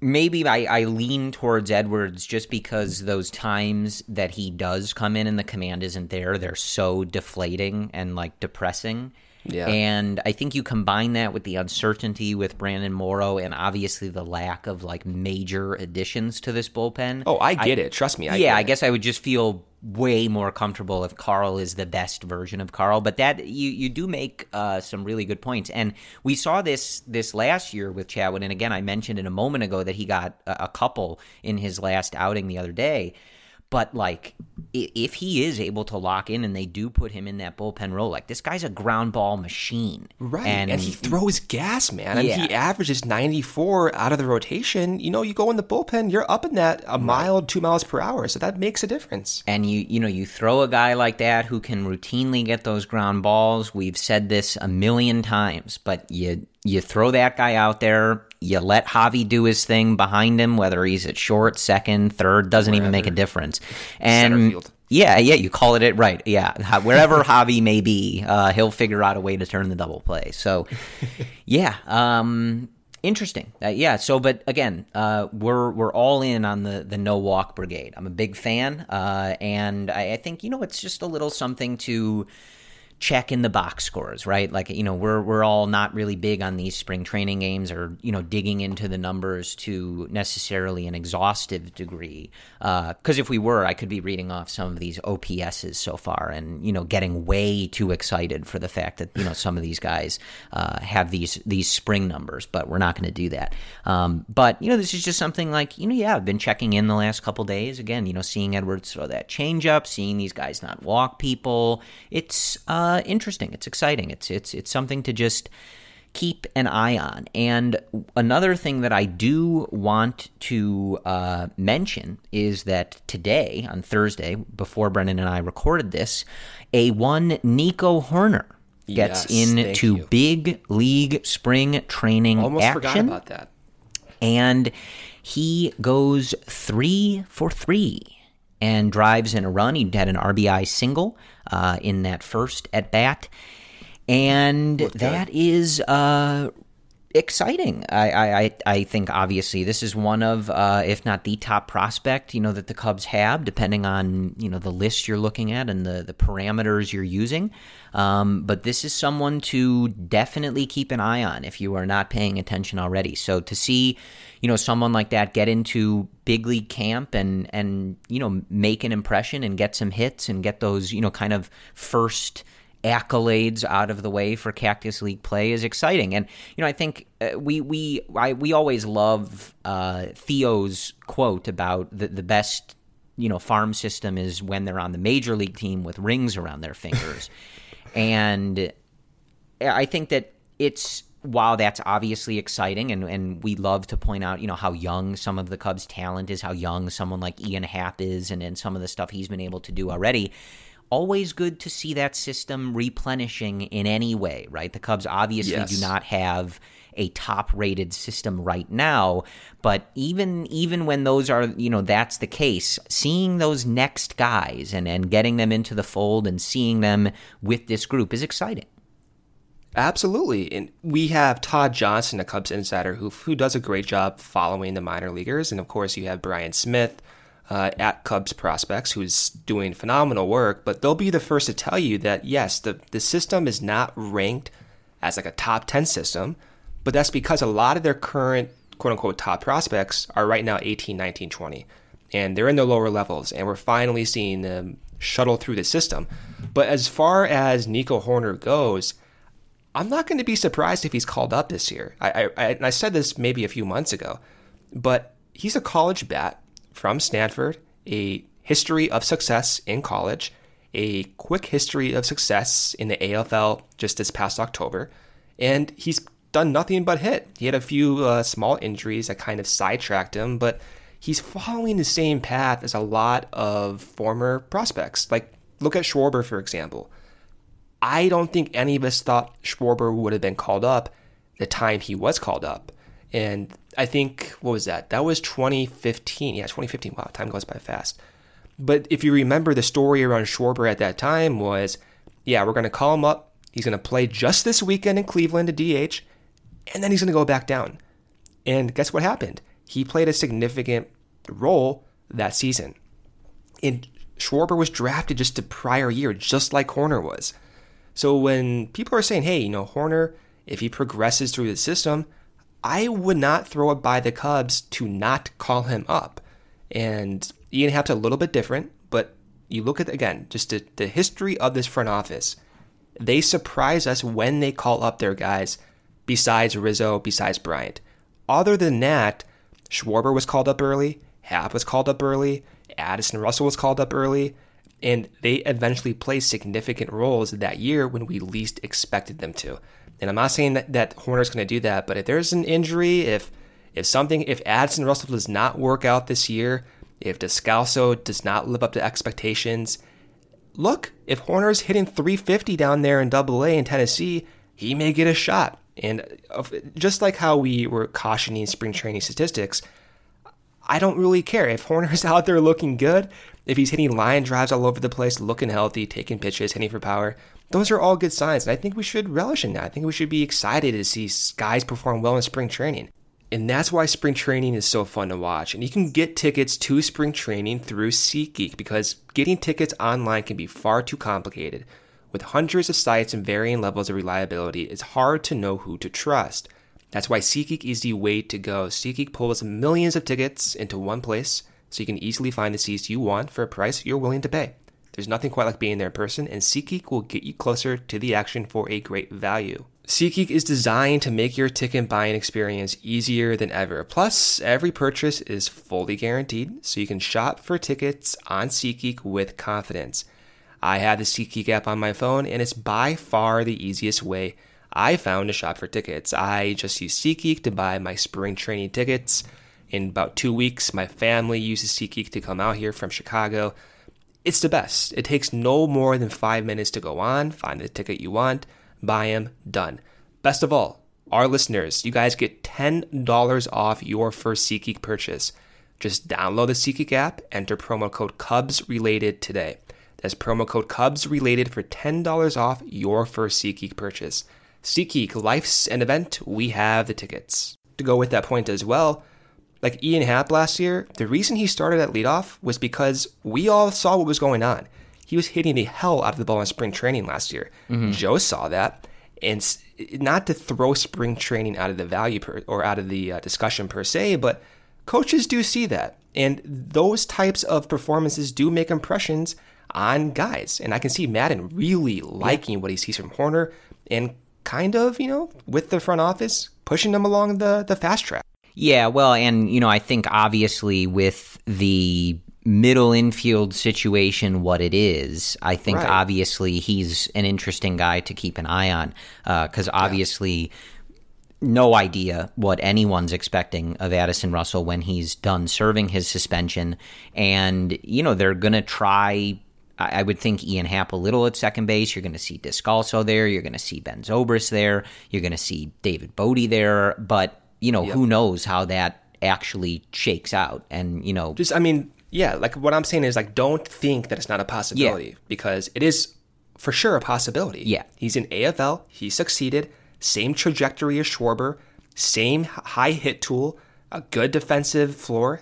maybe I, I lean towards Edwards just because those times that he does come in and the command isn't there, they're so deflating and like depressing. Yeah. And I think you combine that with the uncertainty with Brandon Morrow and obviously the lack of like major additions to this bullpen. Oh, I get I, it. Trust me. I yeah, I guess I would just feel way more comfortable if Carl is the best version of Carl. But that you you do make uh, some really good points, and we saw this this last year with Chatwood. And again, I mentioned in a moment ago that he got a, a couple in his last outing the other day. But like, if he is able to lock in and they do put him in that bullpen role, like this guy's a ground ball machine, right? And, and he throws gas, man. And he averages ninety four out of the rotation. You know, you go in the bullpen, you're up in that a mile, two miles per hour, so that makes a difference. And you, you know, you throw a guy like that who can routinely get those ground balls. We've said this a million times, but you you throw that guy out there you let Javi do his thing behind him, whether he's at short, second, third, doesn't Wherever. even make a difference. And yeah, yeah, you call it it right. Yeah, wherever *laughs* Javi may be, uh, he'll figure out a way to turn the double play. So, *laughs* yeah, um, interesting. Uh, yeah. So, but again, uh, we're we're all in on the the no walk brigade. I'm a big fan, uh, and I, I think you know it's just a little something to check in the box scores, right? Like you know, we're we're all not really big on these spring training games or you know digging into the numbers to necessarily an exhaustive degree. Because uh, if we were, I could be reading off some of these OPSs so far, and you know, getting way too excited for the fact that you know some of these guys uh, have these these spring numbers. But we're not going to do that. Um, but you know, this is just something like you know, yeah, I've been checking in the last couple days again. You know, seeing Edwards throw that changeup, seeing these guys not walk people. It's uh, uh, interesting. It's exciting. It's it's it's something to just keep an eye on. And another thing that I do want to uh, mention is that today, on Thursday, before Brendan and I recorded this, a one Nico Hoerner gets yes, into big league spring training Almost action. forgot about that. And he goes three for three and drives in a run. He had an RBI single uh, in that first at bat. And that is uh, exciting. I, I, I think obviously this is one of, uh, if not the top prospect, you know, that the Cubs have, depending on you know the list you're looking at and the the parameters you're using. Um, but this is someone to definitely keep an eye on if you are not paying attention already. So to see, you know, someone like that get into big league camp and and you know make an impression and get some hits and get those you know kind of first accolades out of the way for Cactus League play is exciting. And you know, I think uh, we we I, we always love uh, Theo's quote about the the best you know farm system is when they're on the major league team with rings around their fingers. *laughs* and I think that it's while that's obviously exciting and, and we love to point out, you know, how young some of the Cubs talent is, how young someone like Ian Happ is and, and some of the stuff he's been able to do already always good to see that system replenishing in any way, right? The Cubs obviously yes. do not have a top rated system right now but even even when those are you know that's the case seeing those next guys and and getting them into the fold and seeing them with this group is exciting Absolutely. And we have Todd Johnson, a Cubs insider, who, who does a great job following the minor leaguers. And of course, you have Brian Smith, uh, at Cubs Prospects, who's doing phenomenal work, but they'll be the first to tell you that yes, the, the system is not ranked as like a top 10 system, but that's because a lot of their current quote unquote top prospects are right now 18, 19, 20. And they're in the lower levels, and we're finally seeing them shuttle through the system. But as far as Nico Hoerner goes, I'm not going to be surprised if he's called up this year. I, I, I said this maybe a few months ago, but he's a college bat from Stanford, a history of success in college, a quick history of success in the AFL just this past October, and he's done nothing but hit. He had a few uh, small injuries that kind of sidetracked him, but he's following the same path as a lot of former prospects. Like, look at Schwarber, for example. I don't think any of us thought Schwarber would have been called up the time he was called up. And I think, what was that? That was 2015. Yeah, 2015. Wow, time goes by fast. But if you remember the story around Schwarber at that time was, yeah, we're going to call him up. He's going to play just this weekend in Cleveland to DH, and then he's going to go back down. And guess what happened? He played a significant role that season. And Schwarber was drafted just the prior year, just like Hoerner was. So when people are saying, hey, you know, Hoerner, if he progresses through the system, I would not throw it by the Cubs to not call him up. And Ian Happ's a little bit different, but you look at, again, just the, the history of this front office. They surprise us when they call up their guys, besides Rizzo, besides Bryant. Other than that, Schwarber was called up early, Happ was called up early, Addison Russell was called up early, and they eventually played significant roles that year when we least expected them to. And I'm not saying that, that Hoerner's going to do that, but if there's an injury, if if something, if Addison Russell does not work out this year, if Descalso does not live up to expectations, look, if Hoerner's hitting 350 down there in Double A in Tennessee, he may get a shot. And just like how we were cautioning spring training statistics, I don't really care if Hoerner's *laughs* out there looking good, if he's hitting line drives all over the place, looking healthy, taking pitches, hitting for power those are all good signs. And I think we should relish in that. I think we should be excited to see guys perform well in spring training. And that's why spring training is so fun to watch. And you can get tickets to spring training through SeatGeek because getting tickets online can be far too complicated. With hundreds of sites and varying levels of reliability, it's hard to know who to trust. That's why SeatGeek is the way to go. SeatGeek pulls millions of tickets into one place so you can easily find the seats you want for a price you're willing to pay. There's nothing quite like being there in person, and SeatGeek will get you closer to the action for a great value. SeatGeek is designed to make your ticket buying experience easier than ever. Plus, every purchase is fully guaranteed, so you can shop for tickets on SeatGeek with confidence. I have the SeatGeek app on my phone, and it's by far the easiest way I found to shop for tickets. I just use SeatGeek to buy my spring training tickets. In about two weeks, my family uses SeatGeek to come out here from Chicago. It's the best. It takes no more than five minutes to go on, find the ticket you want, buy them, done. Best of all, our listeners, you guys get $10 off your first SeatGeek purchase. Just download the SeatGeek app, enter promo code Cubs related today. That's promo code Cubs related for $10 off your first SeatGeek purchase. SeatGeek, life's an event. We have the tickets. To go with that point as well, like Ian Happ last year, the reason he started at leadoff was because we all saw what was going on. He was hitting the hell out of the ball in spring training last year. Mm-hmm. Joe saw that, and not to throw spring training out of the value per, or out of the uh, discussion per se, but coaches do see that, and those types of performances do make impressions on guys. And I can see Maddon really liking yeah. what he sees from Hoerner, and kind of, you know, with the front office, pushing them along the, the fast track. Yeah, well, and, you know, I think obviously with the middle infield situation what it is, I think right. obviously he's an interesting guy to keep an eye on because uh, obviously. Yeah. No idea what anyone's expecting of Addison Russell when he's done serving his suspension. And, you know, they're going to try I would think Ian Happ a little at second base. You're going to see Descalso there. You're going to see Ben Zobrist there. You're going to see David Bote there. But, you know, yep. who knows how that actually shakes out. And, you know. Just, I mean, yeah, like what I'm saying is like, don't think that it's not a possibility yeah. because it is for sure a possibility. Yeah. He's in AFL. He succeeded. Same trajectory as Schwarber. Same high hit tool. A good defensive floor.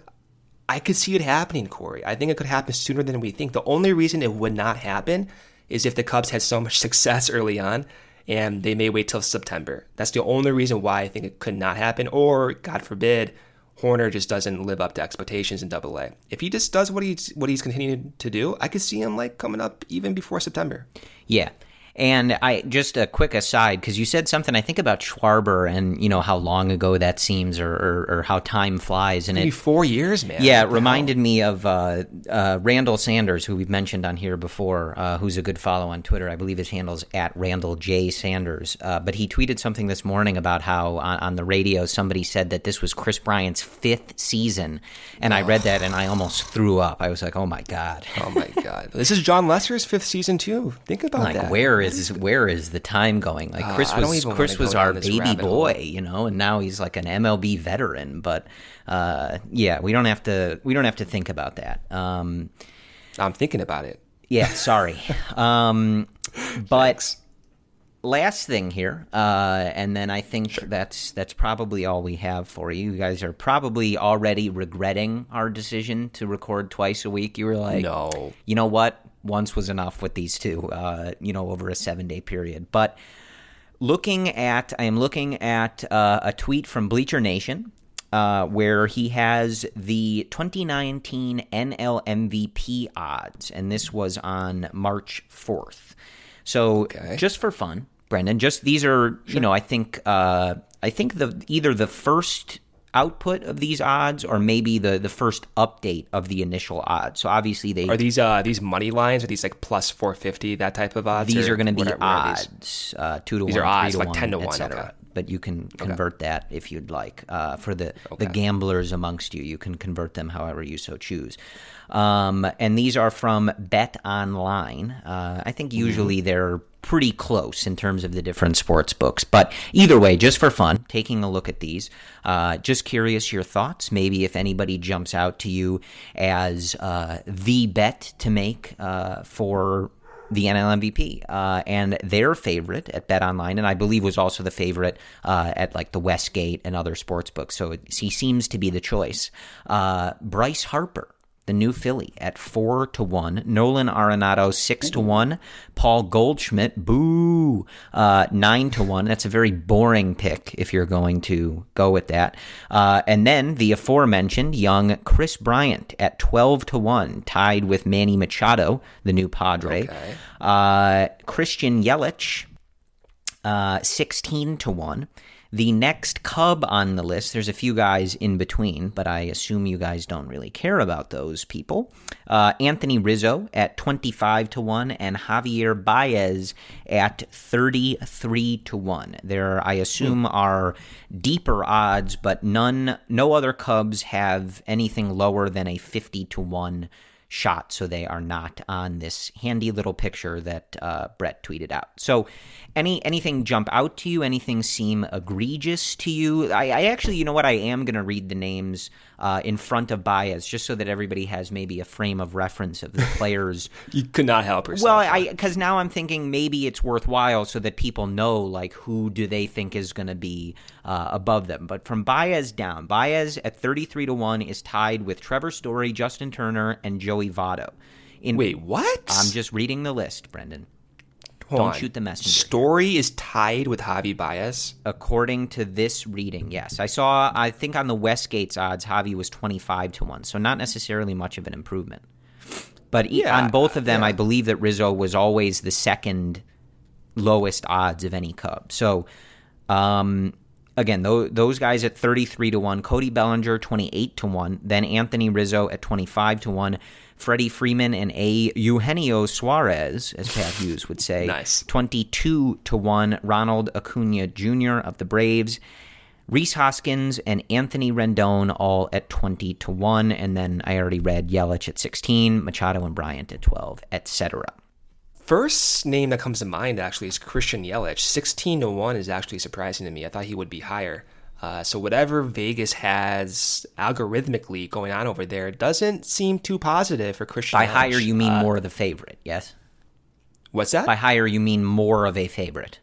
I could see it happening, Corey. I think it could happen sooner than we think. The only reason it would not happen is if the Cubs had so much *laughs* success early on and they may wait till September. That's the only reason why I think it could not happen. Or, God forbid, Hoerner just doesn't live up to expectations in Double A. If he just does what he's what he's continuing to do, I could see him like coming up even before September. Yeah, and I just a quick aside because you said something I think about Schwarber and you know how long ago that seems or, or, or how time flies and Maybe it four years, man. Yeah, it reminded me of uh, uh, Randall Sanders, who we've mentioned on here before, uh, who's a good follow on Twitter. I believe his handle's at Randall J Sanders. Uh, but he tweeted something this morning about how on, on, the radio somebody said that this was Kris Bryant's fifth season, and oh. I read that and I almost threw up. I was like, oh my god, oh my god, this is Jon Lester's fifth season too. Think about like, that. Where is where is the time going? Like uh, was Kris was our baby boy, hole. you know, and now he's like an MLB veteran. But uh, yeah, we don't have to we don't have to think about that. Um, I'm thinking about it. Yeah, sorry. *laughs* um, but last thing here, uh, and then I think sure. that's that's probably all we have for you. You guys are probably already regretting our decision to record twice a week. You were like, no, you know what? Once was enough with these two, uh, you know, over a seven day period. But looking at, I am looking at uh, a tweet from Bleacher Nation. Uh, where he has the 2019 NL MVP odds, and this was on March 4th. So, okay. just for fun, Brendan, just these are, sure. you know, I think, uh, I think the either the first output of these odds or maybe the the first update of the initial odds. So obviously they Are these uh these money lines are these like plus 450 that type of odds? These are going to be odds. Uh 2 to these 1, are odds, like one, 10 to 1, okay. But you can convert okay. that if you'd like. Uh, for the, okay. the gamblers amongst you, you can convert them however you so choose. Um, and these are from Bet Online. Uh, I think mm-hmm. usually they're pretty close in terms of the different sports books. But either way, just for fun, taking a look at these, uh, just curious your thoughts. Maybe if anybody jumps out to you as uh, the bet to make uh, for the NL MVP uh, and their favorite at Bet Online, and I believe was also the favorite uh, at like the Westgate and other sports books. So he seems to be the choice. Uh, Bryce Harper the new Philly at four to one. Nolan Arenado six to one. Paul Goldschmidt, boo, uh, nine to one. That's a very boring pick if you're going to go with that. Uh, and then the aforementioned young Kris Bryant at twelve to one, tied with Manny Machado, the new Padre. Okay. Uh, Christian Yelich, uh, sixteen to one. The next Cub on the list, there's a few guys in between, but I assume you guys don't really care about those people. Uh, Anthony Rizzo at 25 to 1 and Javier Baez at 33 to 1. There, I assume, are deeper odds, but none, no other Cubs have anything lower than a 50 to 1 shot, so they are not on this handy little picture that uh, Brett tweeted out. So, any anything jump out to you? Anything seem egregious to you? I, I actually, you know what? I am going to read the names uh, in front of Baez just so that everybody has maybe a frame of reference of the *laughs* players. You could not help yourself. well, I because now I'm thinking maybe it's worthwhile so that people know like who do they think is going to be uh, above them. But from Baez down, Baez at 33 to one is tied with Trevor Story, Justin Turner, and Joey Votto. In, Wait, what? I'm just reading the list, Brendan. Hold don't on. shoot the messenger. Story is tied with Javi Baez. According to this reading, yes. I saw, I think on the Westgate's odds, Javi was 25 to 1, so not necessarily much of an improvement. But Yeah, on both of them, yeah. I believe that Rizzo was always the second lowest odds of any Cub. So, um, again, those, those guys at 33 to 1, Cody Bellinger 28 to 1, then Anthony Rizzo at 25 to 1, Freddie Freeman and A. Eugenio Suarez, as Pat Hughes would say, Nice. 22 to 1, Ronald Acuna Jr. of the Braves. Rhys Hoskins and Anthony Rendon all at 20 to 1. And then I already read Yelich at 16, Machado and Bryant at 12, etc. First name that comes to mind actually is Christian Yelich. 16 to 1 is actually surprising to me. I thought he would be higher. Uh, so whatever Vegas has algorithmically going on over there doesn't seem too positive for Christian By Yelich. higher, you mean Uh, more of the favorite, yes? What's that? By higher, you mean more of a favorite.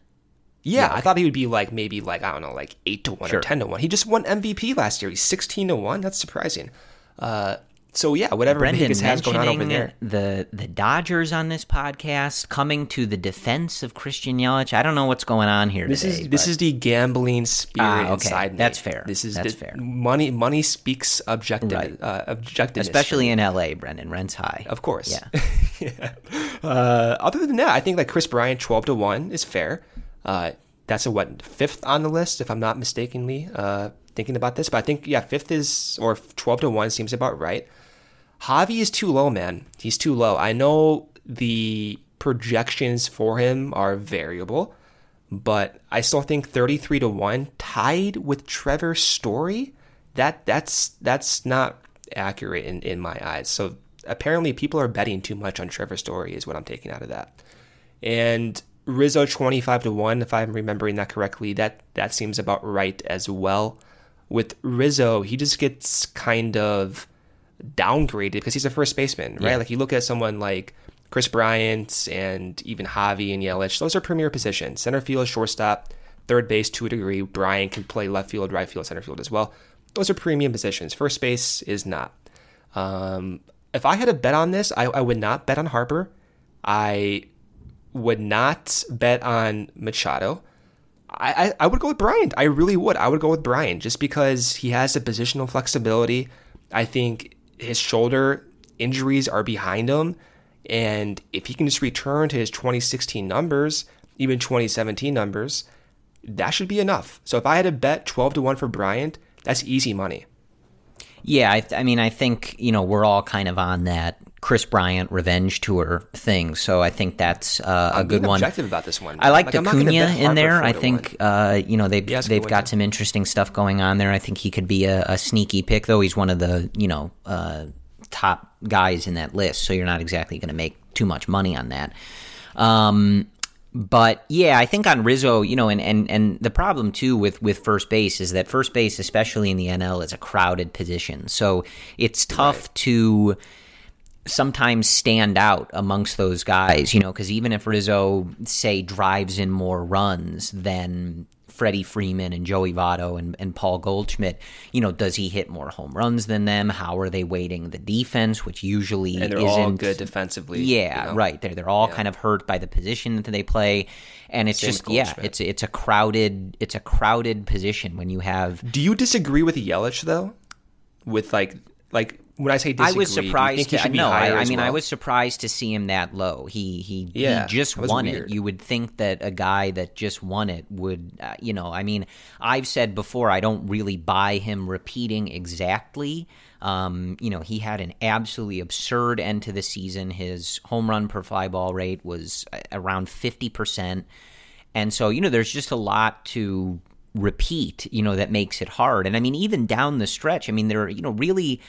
yeah, I thought he would be like maybe like I don't know, like 8 to 1 Sure. or 10 to 1. He just won MVP last year. He's 16 to 1. That's surprising. Uh, so yeah, whatever Brendan Vegas has going on over there. the the Dodgers on this podcast coming to the defense of Christian Yelich. I don't know what's going on here This today. is this but- is the gambling spirit Ah, okay. inside me. That's fair. This is That's the- fair. Money money speaks objective Right. uh, objectiveness. especially in LA, Brendan. Rent's high. Of course. Yeah. *laughs* yeah. Uh, other than that, I think like Kris Bryant, twelve to one is fair. Uh, that's a what fifth on the list, if I'm not mistakenly uh, thinking about this. But I think yeah, fifth is or twelve to one seems about right. Javi is too low, man. He's too low. I know the projections for him are variable, but I still think 33 to 1 tied with Trevor Story, that that's that's not accurate in, in my eyes. So apparently people are betting too much on Trevor Story is what I'm taking out of that. And Rizzo 25 to 1 if I'm remembering that correctly, that that seems about right as well. With Rizzo, he just gets kind of downgraded because he's a first baseman, right? Yeah. Like you look at someone like Kris Bryant and even Javi and Yelich; those are premier positions. Center field, shortstop, third base to a degree. Bryant can play left field, right field, center field as well. Those are premium positions. First base is not. Um, if I had a bet on this, I, I would not bet on Harper. I would not bet on Machado. I, I, I would go with Bryant. I really would. I would go with Bryant just because he has the positional flexibility. I think his shoulder injuries are behind him. And if he can just return to his 2016 numbers, even 2017 numbers, that should be enough. So if I had to bet 12 to 1 for Bryant, that's easy money. Yeah, I, th- I mean, I think you know we're all kind of on that Kris Bryant revenge tour thing, so I think that's uh, a good one. objective about this one. I like, Like, I'm not gonna Acuna in there. I think uh, you know they've Yeah, it's a good they've got some interesting stuff going on there. I think he could be a, a sneaky pick, though. He's one of the you know uh, top guys in that list, so you're not exactly going to make too much money on that. Um, but yeah, I think on Rizzo, you know, and, and, and the problem too with, with first base is that first base, especially in the NL, is a crowded position. So it's tough to sometimes stand out amongst those guys, you know, because even if Rizzo, say, drives in more runs than Freddie Freeman and Joey Votto and, and Paul Goldschmidt, you know, does he hit more home runs than them? How are they weighting the defense, which usually and they're isn't all good defensively. yeah, you know? right. They're they're all kind of hurt by the position that they play, and it's Same just yeah, it's it's a crowded it's a crowded position when you have. Do you disagree with Yelich though? With like like when I say disagree, I was surprised. To, no, I, I mean, I was surprised to see him that low. He he Yeah, he just won weird. it. You would think that a guy that just won it would, uh, you know, I mean, I've said before, I don't really buy him repeating exactly. Um, you know, he had an absolutely absurd end to the season. His home run per fly ball rate was uh, around fifty percent. And so, you know, there's just a lot to repeat, you know, that makes it hard. And I mean, even down the stretch, I mean, there are, you know, really,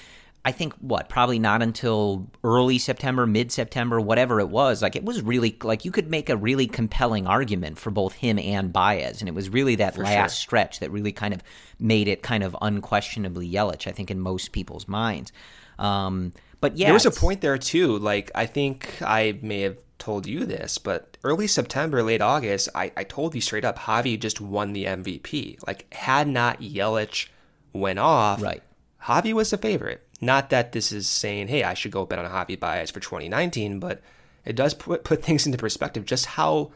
I think what, probably not until early September, mid September, whatever it was, like it was really, like you could make a really compelling argument for both him and Baez. And it was really that last stretch that really kind of made it kind of unquestionably Yelich, I think, in most people's minds. Um, but yeah, there was a point there too. Like I think I may have told you this, but early September, late August, I, I told you straight up, Javi just won the MVP. Like had not Yelich went off, Right. Javi was the favorite. Not that this is saying, hey, I should go bet on a Javi Baez for 2019, but it does put put things into perspective. Just how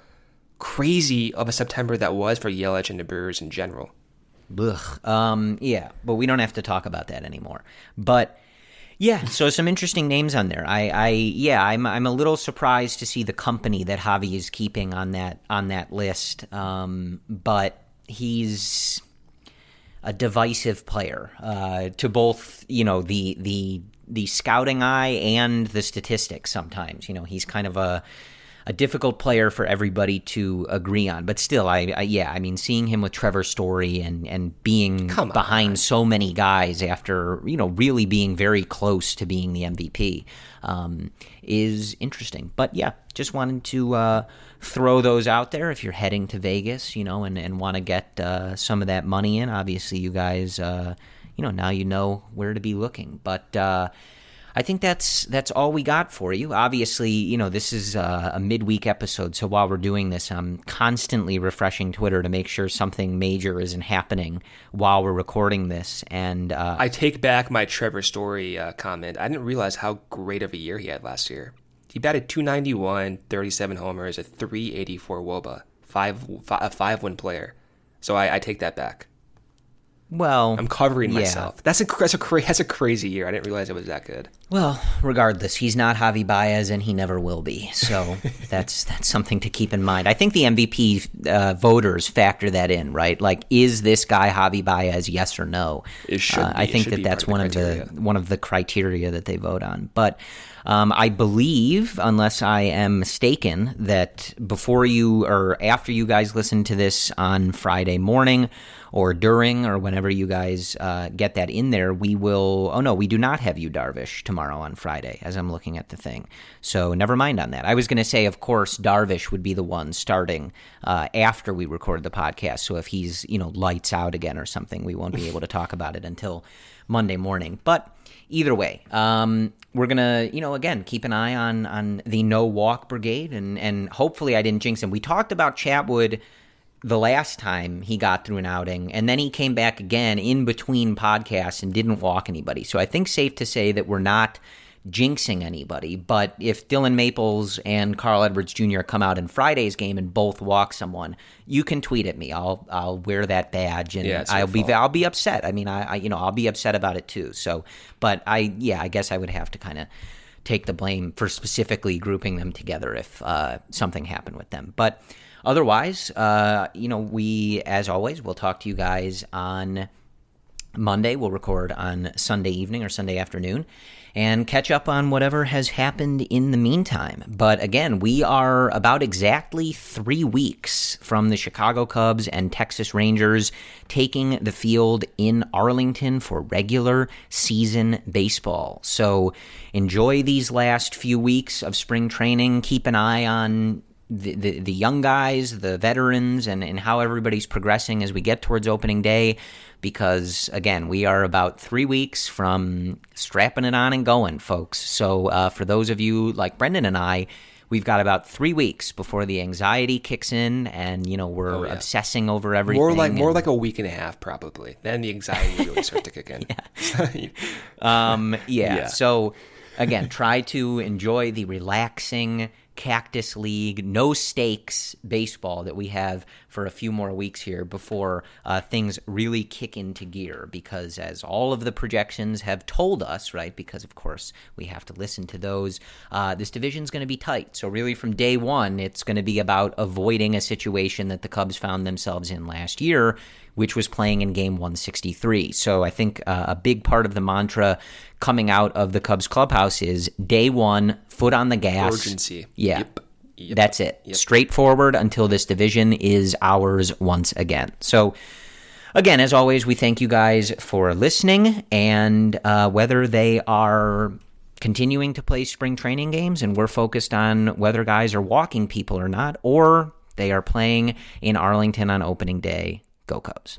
crazy of a September that was for Yelich and the Brewers in general. Ugh. Um, yeah, but we don't have to talk about that anymore. But yeah, so some interesting names on there. I, I yeah, I'm I'm a little surprised to see the company that Javi is keeping on that on that list. Um, but he's a divisive player uh, to both you know the the the scouting eye and the statistics. Sometimes you know he's kind of a a difficult player for everybody to agree on. But still, I, I yeah, I mean, seeing him with Trevor Story and and being behind so many guys after you know really being very close to being the MVP um, is interesting. But yeah, just wanted to uh, throw those out there. If you're heading to Vegas, you know, and and want to get uh, some of that money in, obviously, you guys, uh, you know, now you know where to be looking. But uh, I think that's that's all we got for you. Obviously, you know this is uh, a midweek episode, so while we're doing this, I'm constantly refreshing Twitter to make sure something major isn't happening while we're recording this. And uh, I take back my Trevor Story uh, comment. I didn't realize how great of a year he had last year. He batted 291, 37 homers, a 384 WOBA, five, fi- a five win player. So I, I take that back. Well, I'm covering yeah. myself. That's a that's a cra- that's a crazy year. I didn't realize it was that good. Well, regardless, he's not Javi Baez, and he never will be. So *laughs* that's that's something to keep in mind. I think the MVP uh, voters factor that in, right? Like, is this guy Javi Baez? Yes or no? It should Uh, I. Think should that that's one of the one of the criteria that they vote on. But um, I believe, unless I am mistaken, that before you or after you guys listen to this on Friday morning or during or whenever you guys uh, get that in there, we will. Oh no, we do not have you Darvish tomorrow on Friday. As I'm looking at the thing, so never mind on that. I was going to say, of course, Darvish would be the one starting uh, after we record the podcast. So if he's you know lights out again or something, we won't be *laughs* able to talk about it until Monday morning. But either way, um, we're gonna, you know, again keep an eye on on the no walk brigade, and and hopefully I didn't jinx him. We talked about Chatwood the last time he got through an outing, and then he came back again in between podcasts and didn't walk anybody. So I think safe to say that we're not jinxing anybody. But if Dillon Maples and Carl Edwards Jr. come out in Friday's game and both walk someone, you can tweet at me. I'll I'll wear that badge and Yeah, I'll be fault. I'll be upset. I mean, I, I you know I'll be upset about it too. So, but I yeah, I guess I would have to kind of take the blame for specifically grouping them together if uh, something happened with them. But otherwise, uh, you know, we as always will talk to you guys on Monday. We'll record on Sunday evening or Sunday afternoon and catch up on whatever has happened in the meantime. But again, we are about exactly three weeks from the Chicago Cubs and Texas Rangers taking the field in Arlington for regular season baseball. So enjoy these last few weeks of spring training. Keep an eye on the, the, the young guys, the veterans, and, and how everybody's progressing as we get towards opening day. Because again, we are about three weeks from strapping it on and going, folks. So uh, for those of you like Brendan and I, we've got about three weeks before the anxiety kicks in, and you know we're Oh, yeah. obsessing over everything. More like more like a week and a half probably. Then the anxiety really starts to kick in. *laughs* *laughs* Um, yeah. Yeah. So again, try to enjoy the relaxing Cactus League, no stakes baseball that we have for a few more weeks here before uh, things really kick into gear. Because as all of the projections have told us, right? Because of course we have to listen to those. Uh, this division's going to be tight. So really, from day one, it's going to be about avoiding a situation that the Cubs found themselves in last year which was playing in game 163. So I think uh, a big part of the mantra coming out of the Cubs clubhouse is day one, foot on the gas. Urgency. Yeah. Yep. Yep. That's it. Straightforward until this division is ours once again. So, again, as always, we thank you guys for listening. And uh, whether they are continuing to play spring training games and we're focused on whether guys are walking people or not, or they are playing in Arlington on opening day, go Cubs.